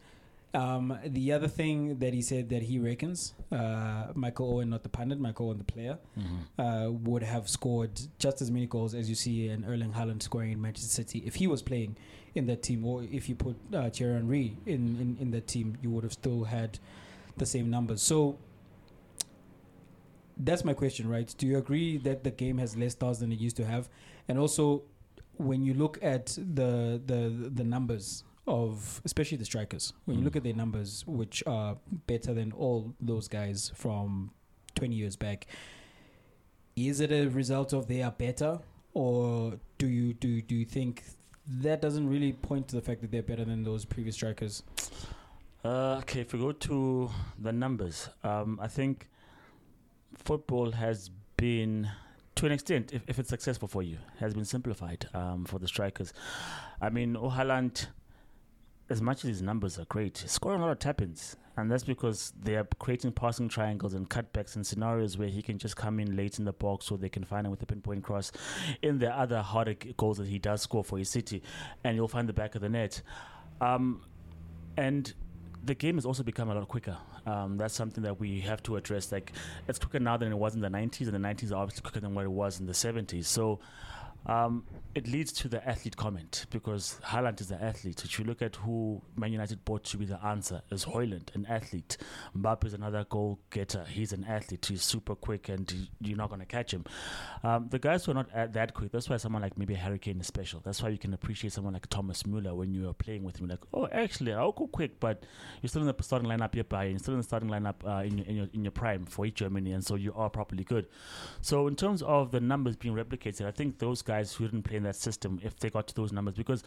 Um, the other thing that he said that he reckons uh, Michael Owen, not the pundit, Michael Owen, the player, uh, would have scored just as many goals as you see in Erling Haaland scoring in Manchester City if he was playing in that team, or if you put uh, Thierry Henry in, in in that team, you would have still had the same numbers. So that's my question, right? Do you agree that the game has less stars than it used to have? And also, when you look at the the the numbers of especially the strikers, when you look at their numbers, which are better than all those guys from 20 years back, is it a result of they are better, or do you do do you think that doesn't really point to the fact that they're better than those previous strikers? Uh, okay, if we go to the numbers, um, I think football has been, to an extent, if, if it's successful for you, has been simplified um, for the strikers. I mean, Ohaland, as much as his numbers are great, scoring a lot of tap-ins. And that's because they are creating passing triangles and cutbacks and scenarios where he can just come in late in the box so they can find him with a pinpoint cross in the other harder goals that he does score for his city. And you'll find the back of the net. Um, and the game has also become a lot quicker. Um, that's something that we have to address. Like it's quicker now than it was in the 90s, and the 90s are obviously quicker than what it was in the 70s. So um, it leads to the athlete comment because Haaland is the athlete. If you look at who Man United bought to be the answer, is Højlund, an athlete. Mbappe is another goal getter. He's an athlete. He's super quick, and you're not going to catch him. Um, the guys who are not at that quick, that's why someone like maybe Harry Kane is special. That's why you can appreciate someone like Thomas Muller when you are playing with him. Like, oh, actually, I'll go quick, but you're still in the starting lineup here, by you're still in the starting lineup uh, in, your, in your in your prime for Germany, and so you are properly good. So in terms of the numbers being replicated, I think those guys who didn't play in that system, if they got to those numbers, because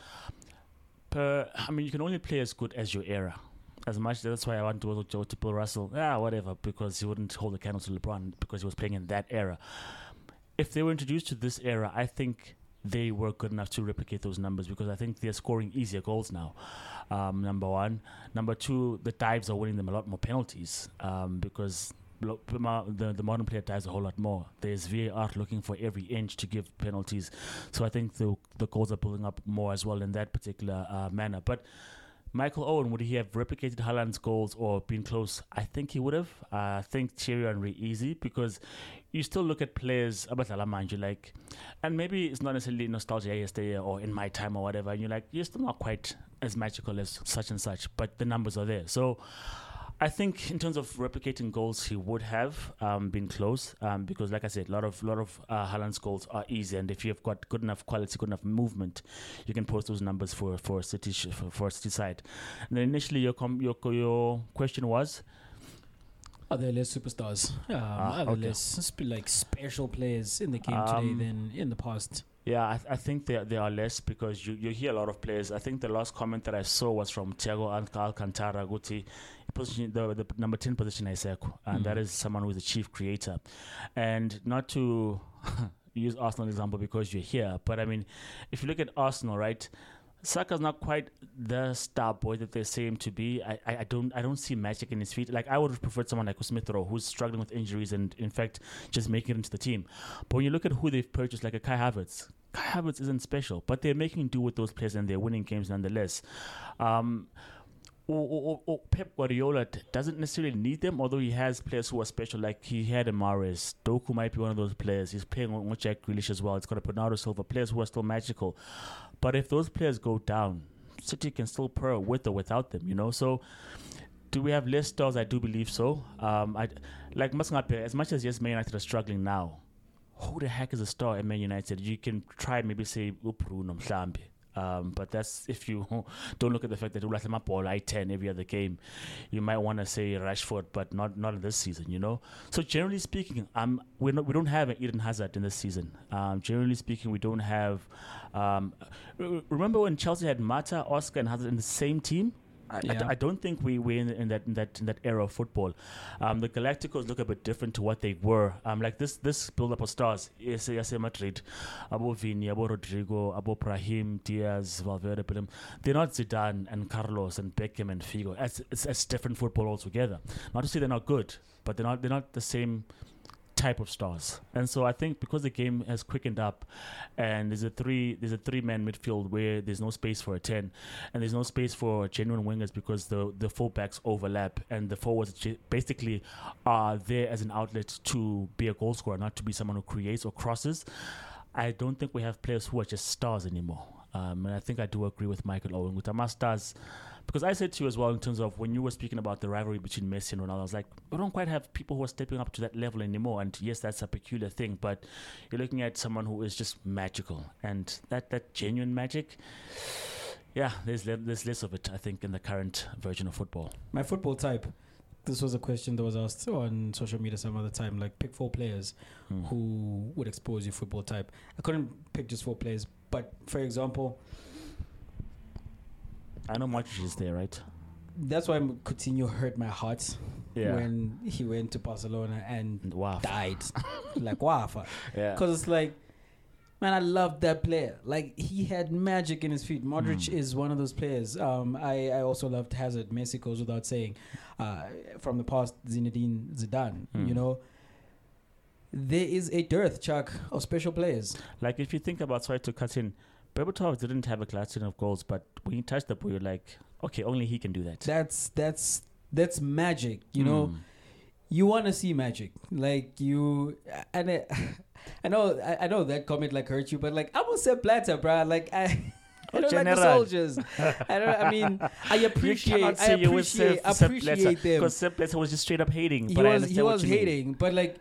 per, I mean, you can only play as good as your era. As much that's why I want to Joe to Bill Russell, yeah, whatever, because he wouldn't hold the candle to LeBron because he was playing in that era. If they were introduced to this era, I think they were good enough to replicate those numbers because I think they're scoring easier goals now. Um, number one, number two, the dives are winning them a lot more penalties um, because the the modern player dives a whole lot more. There's VAR looking for every inch to give penalties, so I think the the goals are building up more as well in that particular uh, manner. But Michael Owen, would he have replicated Haaland's goals or been close? I think he would have. Uh, I think Thierry Henry easy because you still look at players, Abadala mind you like, and maybe it's not necessarily nostalgia yesterday or in my time or whatever, and you're like, you're still not quite as magical as such and such, but the numbers are there. So I think in terms of replicating goals, he would have um, been close um, because, like I said, a lot of lot of uh, Haaland's goals are easy, and if you've got good enough quality, good enough movement, you can post those numbers for for a city sh- for, for a city side. And then initially, your com- your your question was, Are there less superstars? Um, Ah, are there okay. less sp- like special players in the game Um, today than in the past? Yeah, I, I think there there are less because you, you hear a lot of players. I think the last comment that I saw was from Thiago Al- Alcantara Guti, position the, the number ten position Iseko, and that mm. is someone who is the chief creator. And not to use Arsenal example because you're here, but I mean, if you look at Arsenal, right? Saka's not quite the star boy that they seem to be. I, I, I don't I don't see magic in his feet. Like I would have preferred someone like Smith Rowe, who's struggling with injuries and in fact just making it into the team. But when you look at who they've purchased, like a Kai Havertz, Kai Havertz isn't special, but they're making do with those players and they're winning games nonetheless. Um, or, or, or- Pep Guardiola doesn't necessarily need them, although he has players who are special. Like he had Amaris, Doku might be one of those players. He's playing with Jack Grealish as well. It's got a Bernardo Silva, players who are still magical. But if those players go down, City can still purr with or without them, you know. So, do we have less stars? I do believe so. Um, I like Masangape. As much as yes, Man United are struggling now, who the heck is a star at Man United? You can try maybe say Bruno Mhlambi. Um, but that's if you don't look at the fact that Ulatlama ball I ten every other game, you might want to say Rashford, but not not in this season, you know. So generally speaking, um, we're we don't have an Eden Hazard in this season. Um, generally speaking, we don't have. Um, remember when Chelsea had Mata, Oscar, and Hazard in the same team? I, I d- Yeah. I don't think we we're in, in that in that in that era of football. Um, the Galacticos look a bit different to what they were. Um, like this this build up of stars, yes, yes, Madrid, Abo Vini, Abo Rodrigo, Abo Brahim, Diaz, Valverde, Bellingham. They're not Zidane and Carlos and Beckham and Figo. It's, it's, it's different football altogether. Not to say they're not good, but they're not they're not the same type of stars. And so I think because the game has quickened up and there's a three there's a three man midfield where there's no space for a ten and there's no space for genuine wingers because the the fullbacks overlap and the forwards basically are there as an outlet to be a goal scorer, not to be someone who creates or crosses. I don't think we have players who are just stars anymore. Um, and I think I do agree with Michael Owen with Ama stars because I said to you as well in terms of when you were speaking about the rivalry between Messi and Ronaldo, I was like, we don't quite have people who are stepping up to that level anymore. And yes, that's a peculiar thing, but you're looking at someone who is just magical, and that that genuine magic. Yeah, there's le- there's less of it, I think, in the current version of football. My football type. This was a question that was asked on social media some other time. Like, pick four players Hmm. who would expose your football type. I couldn't pick just four players, but for example, I know Modric is there, right? that's why Coutinho hurt my heart Yeah. when he went to Barcelona and died. like, wafa. Yeah. Because it's like, man, I love that player. Like he had magic in his feet. Modric Mm. is one of those players. Um, I, I also loved Hazard. Messi goes without saying. Uh, from the past, Zinedine Zidane. Mm. You know, there is a dearth, Chuck, of special players. Like if you think about sorry to cut in, Berbatov didn't have a collection of goals, but when he touched the ball, you're like, okay, only he can do that. That's that's that's magic. You know, Mm. you want to see magic. Like you, and it, I know I, I know that comment like hurt you, but like I'm a Sepp Blatter, bruh. Like I. I Oh, don't like the soldiers. I don't. I mean, I appreciate. I appreciate. appreciate them. because Sepp Blatter was just straight up hating. He But I was. understand He was you mean. hating, but like,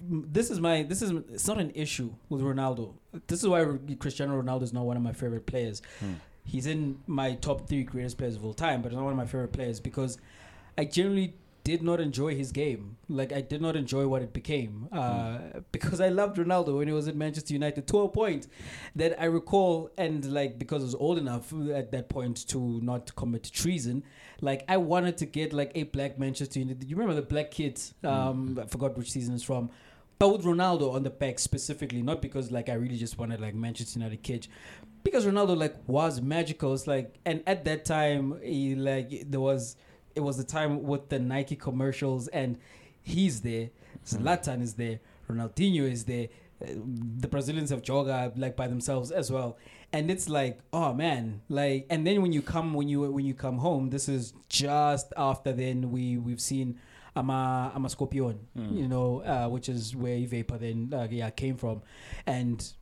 this is my. This is. It's not an issue with Ronaldo. This is why Cristiano Ronaldo is not one of my favorite players. Hmm. He's in my top three greatest players of all time, but he's not one of my favorite players because I generally did not enjoy his game. Like I did not enjoy what it became uh, because I loved Ronaldo when he was at Manchester United to a point that I recall, and like because I was old enough at that point to not commit treason. Like I wanted to get like a black Manchester United. You remember the black kids? Um, I forgot which season it's from. But with Ronaldo on the back specifically, not because like I really just wanted like Manchester United kid, because Ronaldo like was magical. It's like, and at that time, he like there was it was the time with the Nike commercials, and he's there. Zlatan is there. Ronaldinho is there. uh, The Brazilians have Joga like by themselves as well, and it's like, oh man, like. And then when you come when you when you come home, this is just after then we we've seen. Ama Ama Scorpion, you know, uh, which is where Vapor then uh, yeah came from, and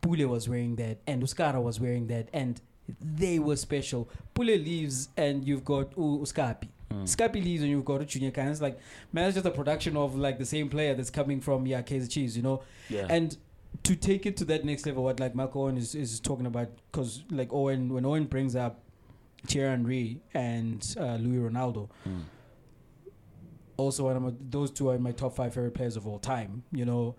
Pule was wearing that, and Uskara was wearing that, and they were special. Pule leaves, and you've got U- Uskapi. Scapi leaves, and you've got Junior Khanye. It's like, man, it's just a production of like the same player that's coming from yeah, Kaiser Chiefs, you know. Yeah. And to take it to that next level, what like Mark Owen is, is talking about, because like Owen, when Owen brings up Thierry Henry and uh, Louis Ronaldo, Mm. also one of my, those two are my top five favorite players of all time. You know,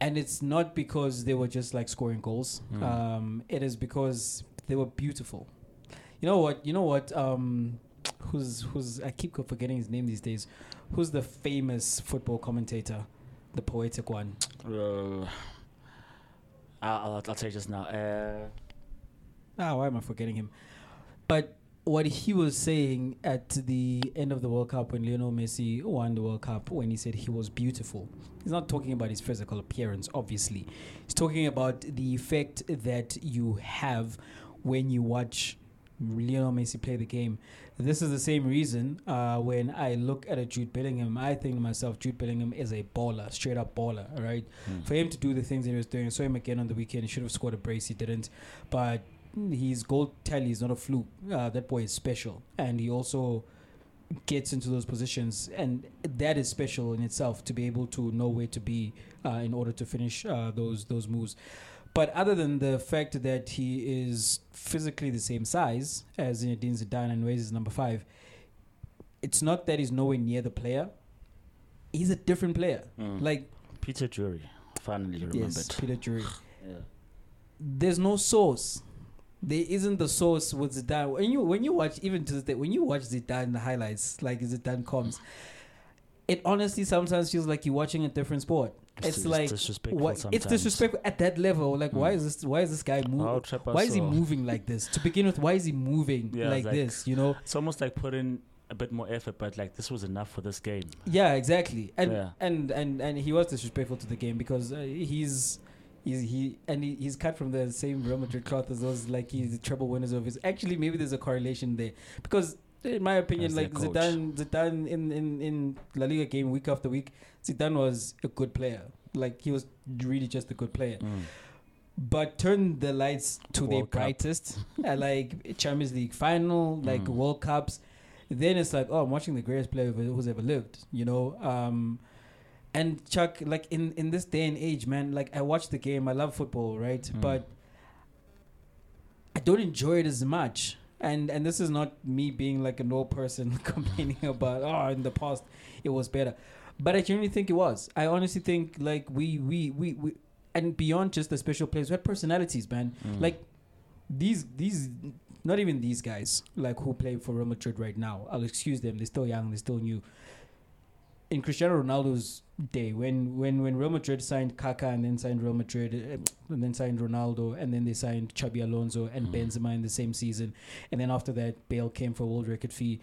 and it's not because they were just like scoring goals. Mm. Um, it is because they were beautiful. You know what? You know what? Um, who's who's? I keep forgetting his name these days. Who's the famous football commentator, the poetic one? Uh, I'll, I'll, tell you just now. Uh, Ah, why am I forgetting him? But what he was saying at the end of the World Cup when Lionel Messi won the World Cup, when he said he was beautiful, he's not talking about his physical appearance, obviously. He's talking about the effect that you have when you watch Lionel Messi play the game. This is the same reason uh, when I look at a Jude Bellingham, I think to myself, Jude Bellingham is a baller, straight up baller, all right? For him to do the things that he was doing, I saw him again on the weekend. He should have scored a brace, he didn't. But his goal tally is not a fluke. Uh, that boy is special, and he also gets into those positions, and that is special in itself to be able to know where to be uh, in order to finish uh, those those moves. But other than the fact that he is physically the same size as Zinedine Zidane and weighs his number five, it's not that he's nowhere near the player. He's a different player. Mm. Like Peter Drury. Finally remembered. yes, Peter Drury. Yeah. There's no source. There isn't the source with Zidane. When you when you watch even to this day, when you watch Zidane the highlights, like Zidane comes, it honestly sometimes feels like you're watching a different sport. It's, like disrespectful it's disrespectful at that level. Like why Mm. is this why is this guy moving? Why is he moving like this? To begin with, why is he moving Yeah, like, like- this? You know? It's almost like putting a bit more effort, but like this was enough for this game. Yeah, exactly. And Yeah. and and and he was disrespectful to the game because uh, he's. He's, he and he, he's cut from the same Real Madrid cloth as those like he's the treble winners of his. Actually, maybe there's a correlation there because, in my opinion, As like. Zidane, Zidane in, in in La Liga game week after week, Zidane was a good player. Like he was really just a good player. Mm. But turn the lights to their Cup. brightest, uh, like Champions League final, like Mm. World Cups. Then it's like, oh, I'm watching the greatest player who's ever lived, you know. Um, and Chuck, like in in this day and age, man, like I watch the game. I love football, right? Mm. But I don't enjoy it as much. And and this is not me being like an old person complaining about oh in the past it was better, but I genuinely think it was. I honestly think like we we we, we and beyond just the special players, we had personalities, man. Mm. Like these these not even these guys like who play for Real Madrid right now. I'll excuse them. They're still young. They're still new. In Cristiano Ronaldo's day, when when when Real Madrid signed Kaká and then signed Real Madrid uh, and then signed Ronaldo and then they signed Xabi Alonso and Mm. Benzema in the same season, and then after that Bale came for a world record fee.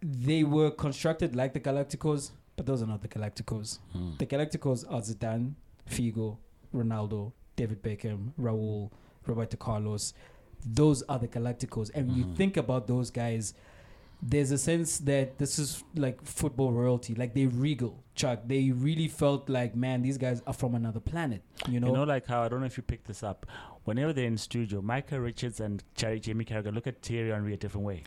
They were constructed like the Galacticos, but those are not the Galacticos. Mm. The Galacticos are Zidane, Figo, Ronaldo, David Beckham, Raul, Roberto Carlos. Those are the Galacticos. And when you Mhm. think about those guys, there's a sense that this is like football royalty. Like they regal, Chuck. They really felt like, man, these guys are from another planet. You know? You know, like how I don't know if you picked this up. Whenever they're in studio, Micah Richards and Cherry Jamie Carragher look at Thierry Henry a different way.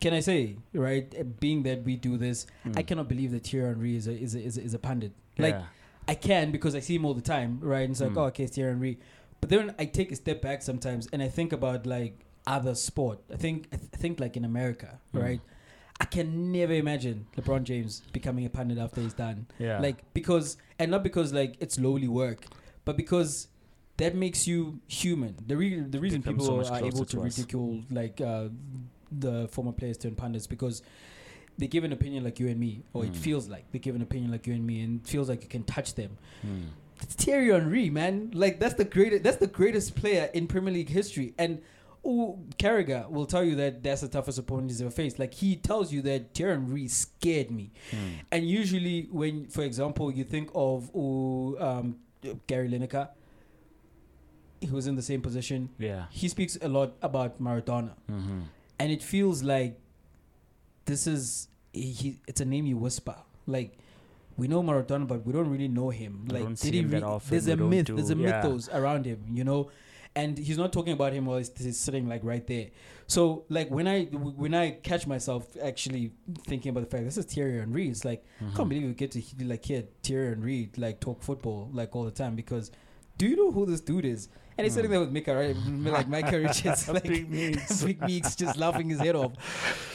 Can I say, right? uh, Being that we do this, I Mm. cannot believe that Thierry Henry is a, is a, is a, is a pundit. Like, Yeah. I can because I see him all the time, right? And it's like, Mm. oh, okay, it's Thierry Henry. But then I take a step back sometimes and I think about like other sport. I think I th- think like in America, Mm. right? I can never imagine LeBron James becoming a pundit after he's done. yeah. Like because and not because like it's lowly work, but because that makes you human. The re- the reason people so are able to, to ridicule like uh, the former players turn pundits because they give an opinion like you and me, or it Mm. feels like they give an opinion like you and me, and it feels like you can touch them. Mm. It's Thierry Henry, man. Like that's the greatest. That's the greatest player in Premier League history. And oh, Carragher will tell you that that's the toughest opponent he's ever faced. Like he tells you that Thierry Henry scared me. Mm. And usually, when, for example, you think of oh, um, Gary Lineker, he was in the same position. Yeah. He speaks a lot about Maradona, Mm-hmm. and it feels like this is he. It's a name you whisper. Like we know Maradona, but we don't really know him. Like did he? re- there's We a myth. do- there's a yeah. mythos around him. You know. And he's not talking about him while he's, he's sitting like right there. So like when I when I catch myself actually thinking about the fact this is Thierry Henry, it's like I Mm-hmm. can't believe we get to like hear Thierry Henry like talk football like all the time because do you know who this dude is? And he's sitting there with Micah, right? like Micah Richards, like Big Meeks. Big Meeks, just laughing his head off.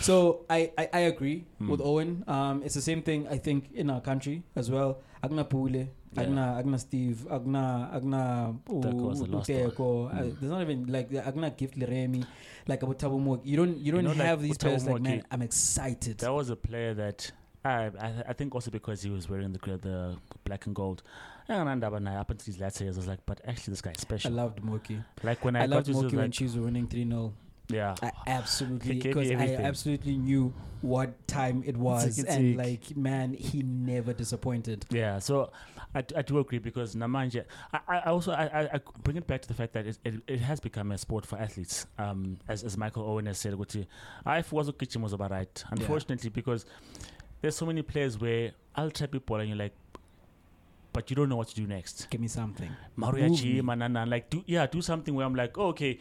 So I, I, I agree Mm. with Owen. Um, it's the same thing I think in our country as well. Agna Pule, Yeah. Agna Agna Steve, Agna Agna Teko was the last one. Uteko. Uh, Mm. There's not even like Agna Gift Leremi, like Abu Tabu Mo. You don't you don't know, like, have these Thabo players like man. I'm excited. That was a player that I, I I think also because he was wearing the the black and gold. And Nai, up until his latter years, I was like, but actually this guy's I special. I loved Mooki. like when I, I, got loved Mooki when like, Chiefs were winning 3 0. yeah, I absolutely you because I absolutely knew what time it was, and like man, he never disappointed. Yeah, so I, I do agree because Namanja. I, I also I, I, bring it back to the fact that it, it, it has become a sport for athletes. Um, as as Michael Owen has said, ukuthi, I was a kitchen was about right. Unfortunately, because there's so many players where I'll trap people and you're like, but you don't know what to do next. Give me something. Mariachi. Manana, like do yeah, do something where I'm like, oh, okay.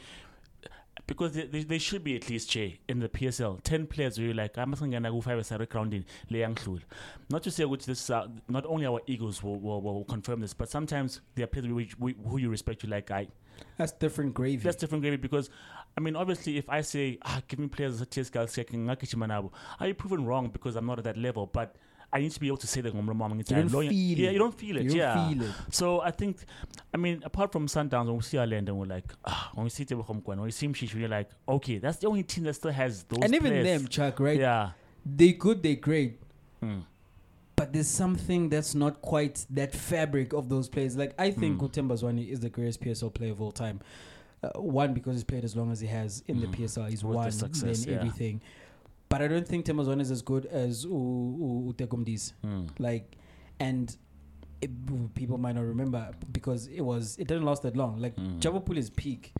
Because they, they, they should be at least Jay in the PSL. Ten players where you're like, I'm going to go five in Leang Not to say which this uh, not only our egos will, will, will confirm this, but sometimes there are players which, we, who you respect. You like, I That's different gravy. that's different gravy because I mean obviously if I say ah give me players such as checking are you proven wrong because I'm not at that level but I need to be able to say that wami ngithi, You don't "Ah, feel yeah it. you don't feel it You don't yeah feel it. so I think I mean apart from Sundowns when we see our land and we're like ah when we see Tebogo when we see Mshishi we're like okay that's the only team that still has those and even players. them, Chuck, right? yeah They good, they great. Mm. But there's something that's not quite that fabric of those players. Like I think Mm. Utemba Zwane is the greatest PSL player of all time. Uh, one because he's played as long as he has in the Mm. PSL. He's With the won success, then yeah. everything. But I don't think Temba is as good as U- U- Utekumdis. Mm. Like, and it, people might not remember because it was it didn't last that long. Like Mm. Jabu Pule's peak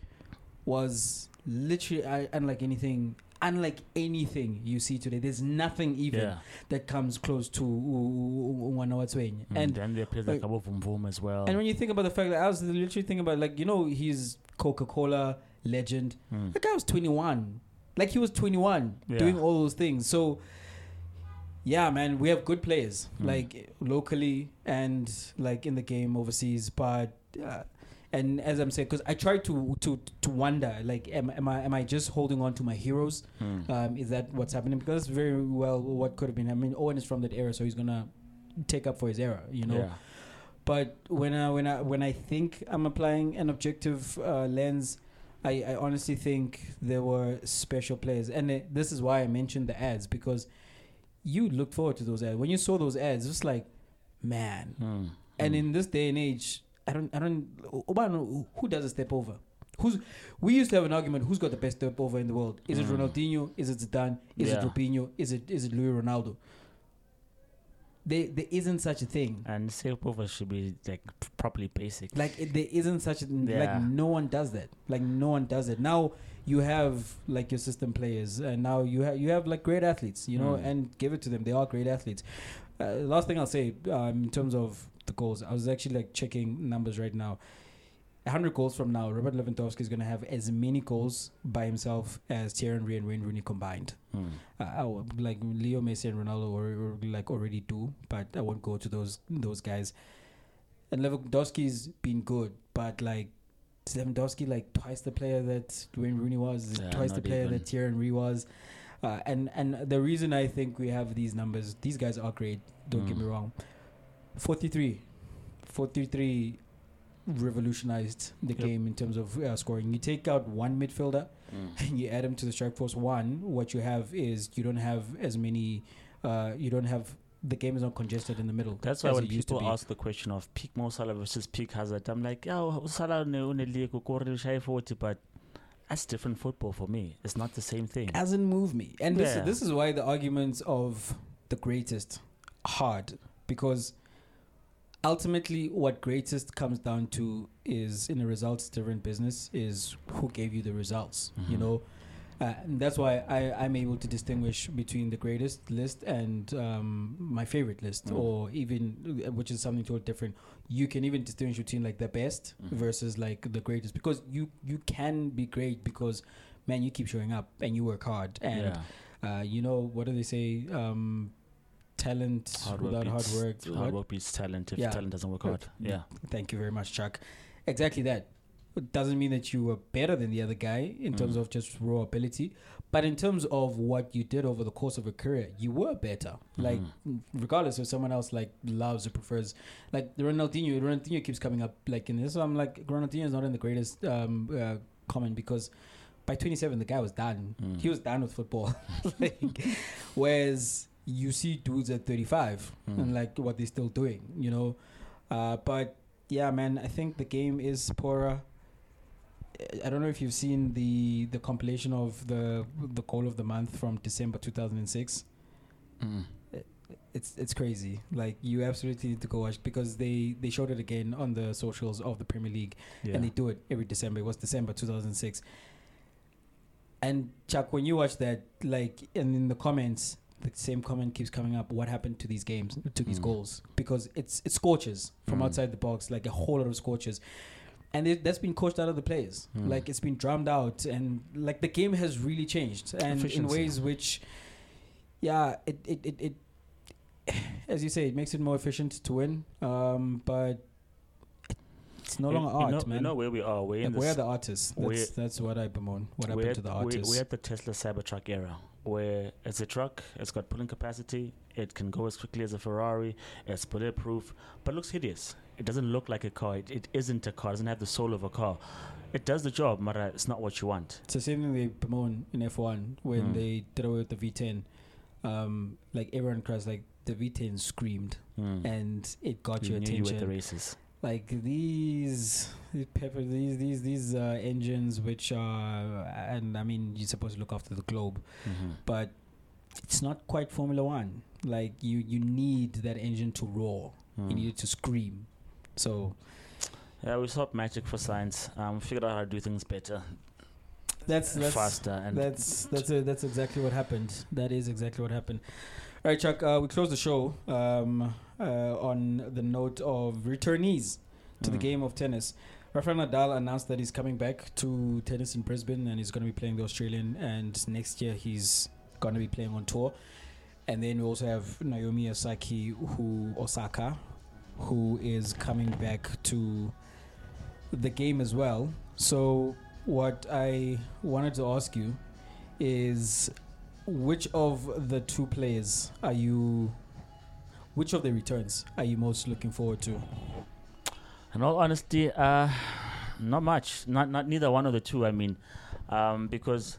was literally uh, unlike anything. Unlike anything you see today, there's nothing even yeah that comes close to Wanawatswenye. Mm, And then there are players like like- Vum Vum as well and when you think about the fact that I was literally thinking about like you know he's Coca Cola legend. Mm. That guy was 21. Like he was 21 Yeah. doing all those things. So yeah, man, we have good players Mm. like locally and like in the game overseas. But uh, and as I'm saying, because I try to to to wonder like am, am I am I just holding on to my heroes? Mm. Um, is that what's happening? Because that's very well what could have been. I mean, Owen is from that era, so he's gonna take up for his era. You know. yeah But when I when I when I think I'm applying an objective uh, lens, I, I honestly think there were special players, and it, this is why I mentioned the ads because you looked forward to those ads. When you saw those ads, it's like, man. Mm. And Mm. in this day and age, I don't I don't who does a step over? Who's we used to have an argument who's got the best step over in the world? Is it Mm. Ronaldinho? Is it Zidane? Is it Yeah. Robinho? Is it is it Louis Ronaldo? There there isn't such a thing. and Silpova should be like properly basic like it, there isn't such a Yeah. like no one does that like no one does it now you have like your system players and now you have you have like great athletes you know Mm. and give it to them they are great athletes uh, last thing i'll say um, in terms of the goals i was actually like checking numbers right now 100 goals from now robert lewandowski is going to have as many goals by himself as Thierry Henry and Wayne Rooney combined Mm. uh, like Leo Messi and Ronaldo or, like already do, but I won't go to those those guys. And Lewandowski's been good, but like is Lewandowski like twice the player that Wayne Rooney was, Yeah, twice the player even. that Thierry Henry was. Uh, and and the reason I think we have these numbers, these guys are great. Don't get Mm. me wrong. 43, 43 revolutionized the Yep. game in terms of uh, scoring. You take out one midfielder, Mm. and you add them to the strike force one, what you have is you don't have as many. Uh, you don't have the game is not congested in the middle. That's why when it used to people ask the question of peak Mo Salah versus peak Hazard, I'm like, yeah, Salah ne unelike ukore shy 40, but that's different football for me. It's not the same thing. hasn't move me, and this Yeah. this is why the arguments of the greatest hard because ultimately what greatest comes down to is in a results driven business is who gave you the results you Mhm. know uh, and that's why I, I'm able to distinguish between the greatest list and um, my favorite list, Mm. or even uh, which is something totally different. You can even distinguish between like the best Mhm. versus like the greatest because you you can be great because man you keep showing up and you work hard and yeah. uh, you know what do they say? Um, talent Hard work without hard work. Hard what? work beats talent if Yeah. talent doesn't work hard. Yeah. Thank you very much, Chuck. Exactly that. It doesn't mean that you were better than the other guy in terms Mm. of just raw ability, but in terms of what you did over the course of a career, you were better. Like, Mhm. regardless if someone else like loves or prefers, like Ronaldinho. Ronaldinho keeps coming up like in this. So I'm like, Ronaldinho is not in the greatest um, uh, comment because by 27 the guy was done. Mm. He was done with football. like, whereas you see dudes at 35 Mm. and like what they're still doing, you know. Uh, but yeah, man, I think the game is poorer. I don't know if you've seen the the compilation of the the call of the month from December 2006. Mm. It's it's crazy. Like you absolutely need to go watch because they they showed it again on the socials of the Premier League Yeah. and they do it every December. It was December 2006. And Chuck, when you watch that, like, and in the comments, the same comment keeps coming up. What happened to these games, to these Mm. goals? Because it's it scorches from Mm. outside the box, like a whole lot of scorches. and it, that's been coached out of the players. Hmm. Like it's been drummed out, and like the game has really changed, and in ways which, yeah, it it, it it as you say, it makes it more efficient to win. Um, but it's no You- longer you art, know, man. You know where we are. We're like, where are the artists? we're- That's that's what I bemoan. What happened at, to the we're, artists? we're at the Tesla Cybertruck era, where it's a truck, it's got pulling capacity, it can go as quickly as a Ferrari, it's bulletproof, but looks hideous. It doesn't look like a car. It, it isn't a car. It doesn't have the soul of a car. It does the job, but uh, it's not what you want. It's the same thing they bemoan in F1 when Hmm. they did away with the V10. Um, like everyone cries, like the V10 screamed Mm. and it got you your knew you at the races. Like these these pepper these these these uh, engines which are and I mean you're supposed to look after the globe, Mhm. but it's not quite Formula One. Like you you need that engine to roar. You Mm. need it to scream. So Yeah, we sought magic for science. Um, figured out how to do things better, that's that's faster, and that's that's a, that's exactly what happened. That is exactly what happened. All right, Chuck. Uh, we close the show um, uh, on the note of returnees to the Mm. game of tennis. Rafael Nadal announced that he's coming back to tennis in Brisbane and he's going to be playing the Australian. And next year he's going to be playing on tour. And then we also have Naomi Osaki, who Osaka, who is coming back to the game as well. So what I wanted to ask you is, which of the two players are you? Which of the returns are you most looking forward to? In all honesty, uh, not much. Not not neither one of the two. I mean, um, because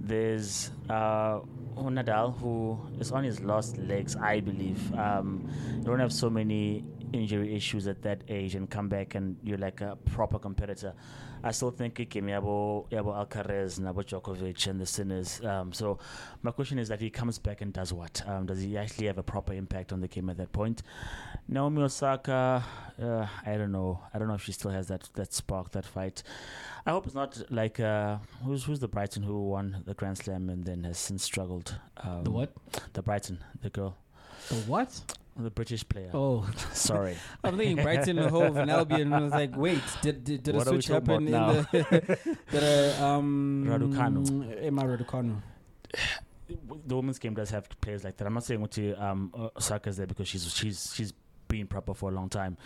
there's uh, Nadal who is on his last legs, I believe. Um, you don't have so many injury issues at that age and come back and you're like a proper competitor. I still think Ike Yabo, Yabo Alcaraz, Nabo Djokovic, and the Sinners. Um, so my question is that he comes back and does what? Um, does he actually have a proper impact on the game at that point? Naomi Osaka, uh, I don't know. I don't know if she still has that that spark, that fight. I hope it's not like uh, who's who's the Brighton who won the Grand Slam and then has since struggled. Um, The what? The Brighton, the girl, The what? The British player. Oh, Sorry. I'm thinking Brighton, Hove, and Albion. And I was like, wait, did did, did a What are we switch happen in about the? did a, um, Raducanu. Emma Raducanu. the women's game does have players like that. I'm not saying what to um uh, Osaka's there because she's she's she's been proper for a long time.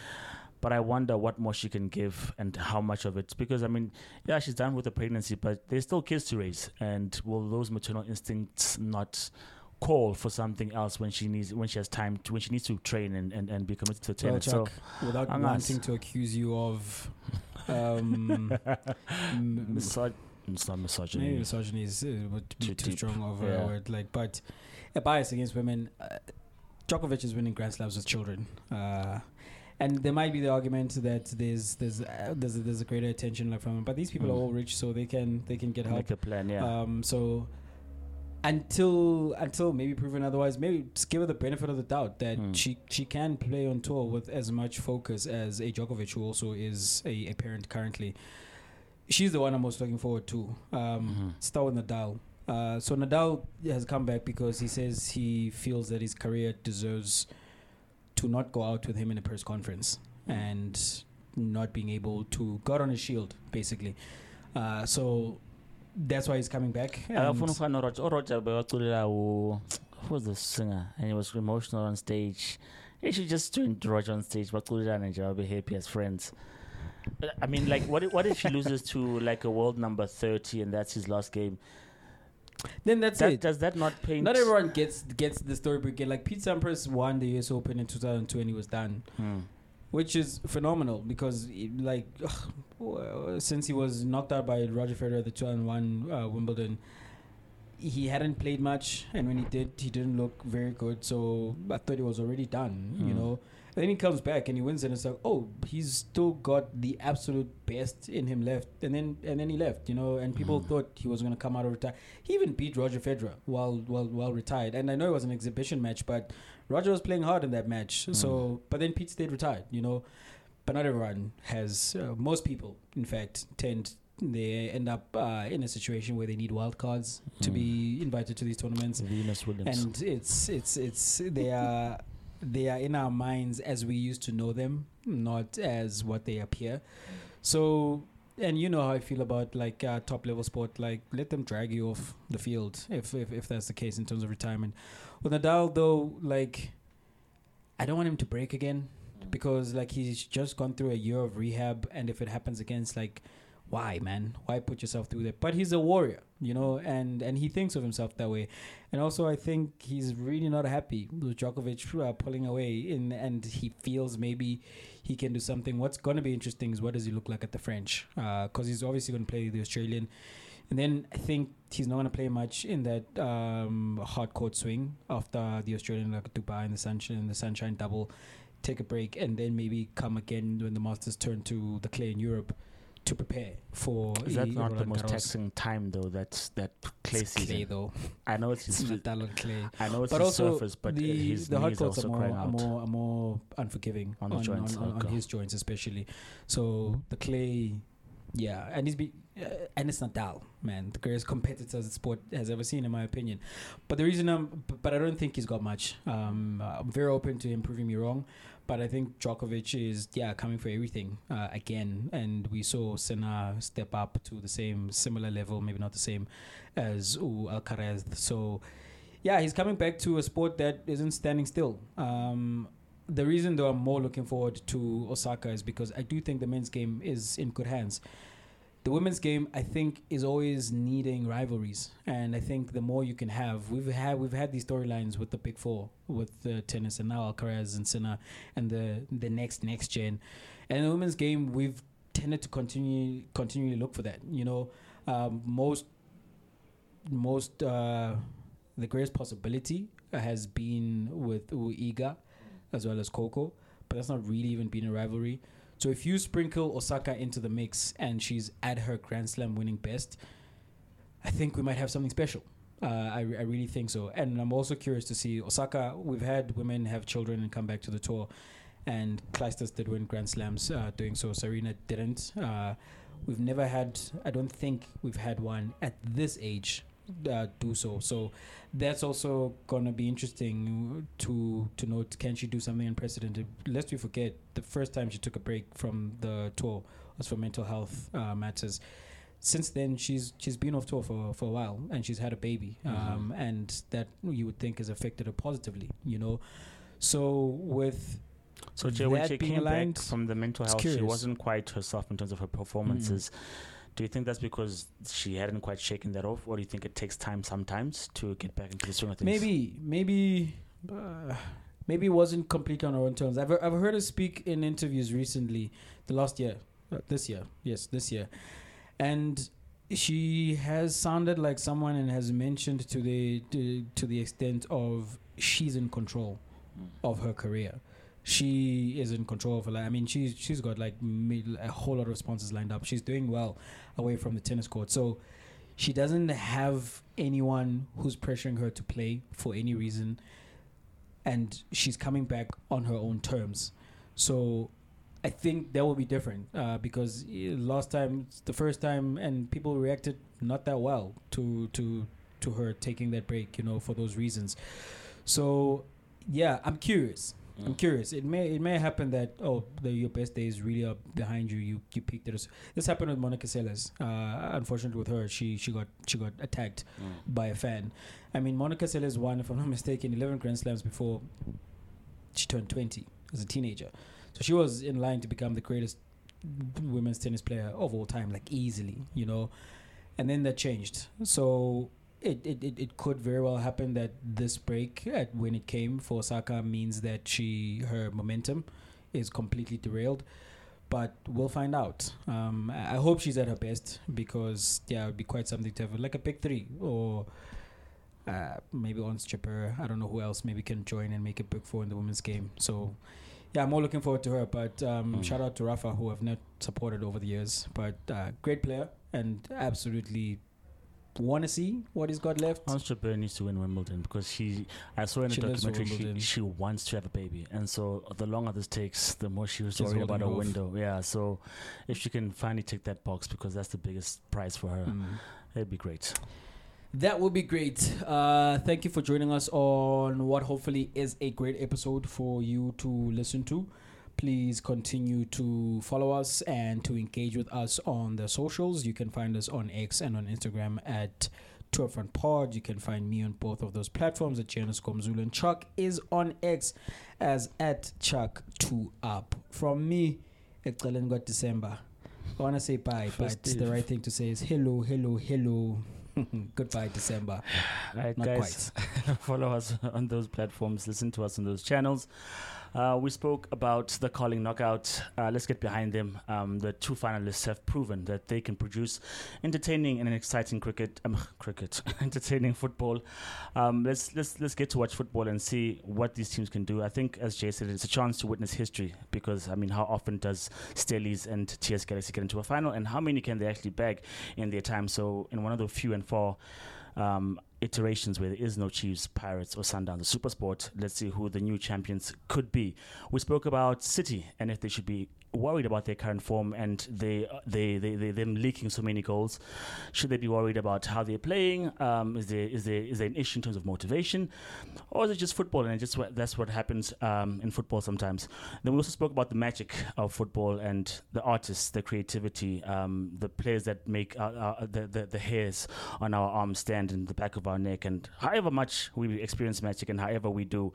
But I wonder what more she can give and how much of it. Because I mean, yeah, she's done with the pregnancy, but there's still kids to raise. And will those maternal instincts not call for something else when she needs when she has time to, when she needs to train and, and, and be committed to Well, tennis? so without I'm wanting to accuse you of, um, m- Misog- it's not maybe misogyny. misogyny is uh, would be Too too, strong of a Yeah. word. Like, but a bias against women. Uh, Djokovic is winning Grand Slams with children. Uh, and there might be the argument that there's there's uh, there's a, there's a greater attention like from him, but these people are Mm. all rich, so they can they can get help. Make a plan, yeah. Um, so until until maybe proven otherwise, maybe just give her the benefit of the doubt that Hmm. she she can play on tour with as much focus as a Djokovic, who also is a, a parent currently. She's the one I'm most looking forward to. Um, Mhm. Start with Nadal. Uh, so Nadal has come back because he says he feels that his career deserves to not go out with him in a press conference and not being able to got on his shield basically. Uh, so that's why he's coming back. akafuna and- ufana noroger oroger bewaculela u who was the singer and he was emotional on stage he should just join roger on stage baculelana nje babe happy as friends I mean, like, what if, what if he loses to like a world number thirty and that's his last game? Then that's That, it. does that not paint? Not everyone gets gets the story again. Like Pete Sampras won the US Open in 2002 and he was done, Hmm. Which is phenomenal because he- like ugh, since he was knocked out by Roger Federer at the 2001 uh, Wimbledon, he hadn't played much, and when he did, he didn't look very good. So I thought he was already done, you Hmm. know. And then he comes back and he wins, and it's like, oh, he's still got the absolute best in him left. And then and then he left, you know. And people Mhm. thought he was going to come out of retire. He even beat Roger Federer while while while retired. And I know it was an exhibition match, but Roger was playing hard in that match. So, but then Pete stayed retired, you know. But not everyone has. Uh, most people, in fact, tend they end up uh, in a situation where they need wild cards to Mm. be invited to these tournaments Venus Williams. and it's it's it's they are they are in our minds as we used to know them not as what they appear. So, and you know how I feel about like uh, top level sport. Like, let them drag you off the field if, if if that's the case in terms of retirement. With Nadal, though, like, I don't want him to break again because like he's just gone through a year of rehab, and if it happens again, it's like, why, man? Why put yourself through that? But he's a warrior, you know, and and he thinks of himself that way. And also, I think he's really not happy with Djokovic uh, pulling away, in, and he feels maybe he can do something. What's going to be interesting is what does he look like at the French? Because he's obviously going to play the Australian. And then I think he's not going to play much in that um, hard court swing after the Australian, like Dubai and the sunshine, the sunshine double. Take a break and then maybe come again when the Masters turn to the clay in Europe to prepare for. Is that not the most Garros. taxing time though? That's that clay It's clay season. though. I know it's It's on clay. I know it's but his surface, but the, his the hard courts are more, are more are more unforgiving On the joints, on, on, on his joints especially. So the clay, yeah, and he's be uh, and it's Nadal, man, the greatest competitor the sport has ever seen, in my opinion. But the reason I'm, but I don't think he's got much. Um, I'm very open to him proving me wrong. But I think Djokovic is, yeah, coming for everything uh, again. And we saw Sinner step up to the same, similar level, maybe not the same as Alcaraz. So, yeah, he's coming back to a sport that isn't standing still. Um, the reason, though, I'm more looking forward to Osaka is because I do think the men's game is in good hands. The women's game, I think, is always needing rivalries, and I think the more you can have, we've had we've had these storylines with the big four, with the tennis, and now Alcaraz and Sinner, and the the next next gen, and the women's game, we've tended to continue continually look for that. You know, um, most most uh, the greatest possibility has been with Iga as well as Coco, but that's not really even been a rivalry. So if you sprinkle Osaka into the mix and she's at her Grand Slam winning best, I think we might have something special. Uh, I, I really think so. And I'm also curious to see Osaka. We've had women have children and come back to the tour, and Clijsters did win Grand Slams uh, doing so. Serena didn't. Uh, we've never had, I don't think we've had one at this age uh, do so. So that's also gonna be interesting to to note. Can she do something unprecedented? Lest we forget, the first time she took a break from the tour was for mental health uh, matters. Since then, she's she's been off tour for, for a while, and she's had a baby, um, and that you would think has affected her positively. You know, so with So Jay, when that she being came aligned, back from the mental health, she wasn't quite herself in terms of her performances. Do you think that's because she hadn't quite shaken that off, or do you think it takes time sometimes to get back into the swing of things? Maybe, maybe, uh, maybe it wasn't complete on her own terms. I've I've heard her speak in interviews recently, the last year, uh, this year, yes, this year, and she has sounded like someone and has mentioned to the to, to the extent of she's in control of her career. She is in control of her life. I mean, she's she's got like a whole lot of sponsors lined up. She's doing well away from the tennis court. So she doesn't have anyone who's pressuring her to play for any reason and she's coming back on her own terms. So i think that will be different uh, because uh, last time the first time and people reacted not that well to to to her taking that break you know for those reasons. So yeah i'm curious I'm Mm. curious. It may it may happen that oh the, your best days really are behind you. You you peaked us. This happened with Monica Seles. Uh, unfortunately, with her, she she got she got attacked Mm. by a fan. I mean, Monica Seles won, if I'm not mistaken, 11 Grand Slams before she turned 20 as a teenager. So she was in line to become the greatest women's tennis player of all time, like easily, you know. And then that changed. So it, it, it, it could very well happen that this break, at when it came for Osaka, means that she her momentum is completely derailed. But we'll find out. Um, I hope she's at her best because yeah, it would be quite something to have like a big three or uh, maybe Ons Jabeur. I don't know who else maybe can join and make a big four in the women's game. So yeah, I'm more looking forward to her. But um, Mm. shout out to Rafa who I've not supported over the years. But uh, great player and absolutely want to see what he's got left. Ons Jabeur needs to win Wimbledon because she. I saw in a She documentary she, she wants to have a baby, and so the longer this takes, the more she was She's worried about her it off. window. Yeah, so if she can finally tick that box because that's the biggest prize for her, Mm. it'd be great. That would be great. Uh, thank you for joining us on what hopefully is a great episode for you to listen to. Please continue to follow us and to engage with us on the socials. You can find us on X and on Instagram at Two Front Pod. You can find me on both of those platforms at Janus Komzulu. And Chuck is on X as at Chuck Two Up. From me, Ecelen got December. I want to say bye, but Festive. the right thing to say is hello, hello, hello. Goodbye, December. All right, Not guys, follow us on those platforms. Listen to us on those channels. Uh, we spoke about the Carling knockout. Uh, let's get behind them. Um, the two finalists have proven that they can produce entertaining and exciting cricket, um, cricket, entertaining football. Um, let's let's let's get to watch football and see what these teams can do. I think, as Jay said, it's a chance to witness history because I mean, how often does Stellies and TS Galaxy get into a final, and how many can they actually bag in their time? So, in one of the few and far um, iterations where there is no Chiefs, Pirates, or Sundowns, or Super Sport. Let's see who the new champions could be. We spoke about City and if they should be worried about their current form and they, they, they, they them leaking so many goals. Should they be worried about how they're playing? Um, is there is there is there an issue in terms of motivation, or is it just football and just that's what happens um, in football sometimes? Then we also spoke about the magic of football and the artists, the creativity, um, the players that make our, our, the, the the hairs on our arms stand in the back of our neck, and however much we experience magic and however we do,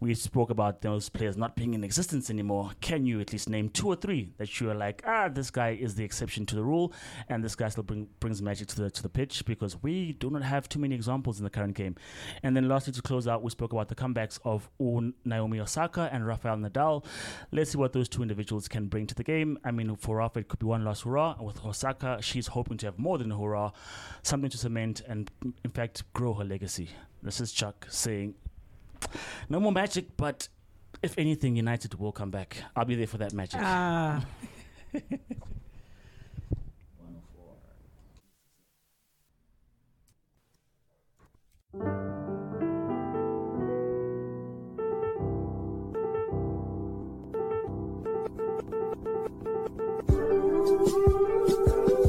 we spoke about those players not being in existence anymore. Can you at least name two or three that you are like, ah, this guy is the exception to the rule, and this guy still bring, brings magic to the to the pitch because we do not have too many examples in the current game. And then lastly, to close out, we spoke about the comebacks of Naomi Osaka and Rafael Nadal. Let's see what those two individuals can bring to the game. I mean, for Rafa, it could be one last hurrah. With Osaka, she's hoping to have more than a hurrah, something to cement and, in fact, grow her legacy. This is Chuck saying, no more magic, but if anything, United will come back. I'll be there for that magic. Ah. Thank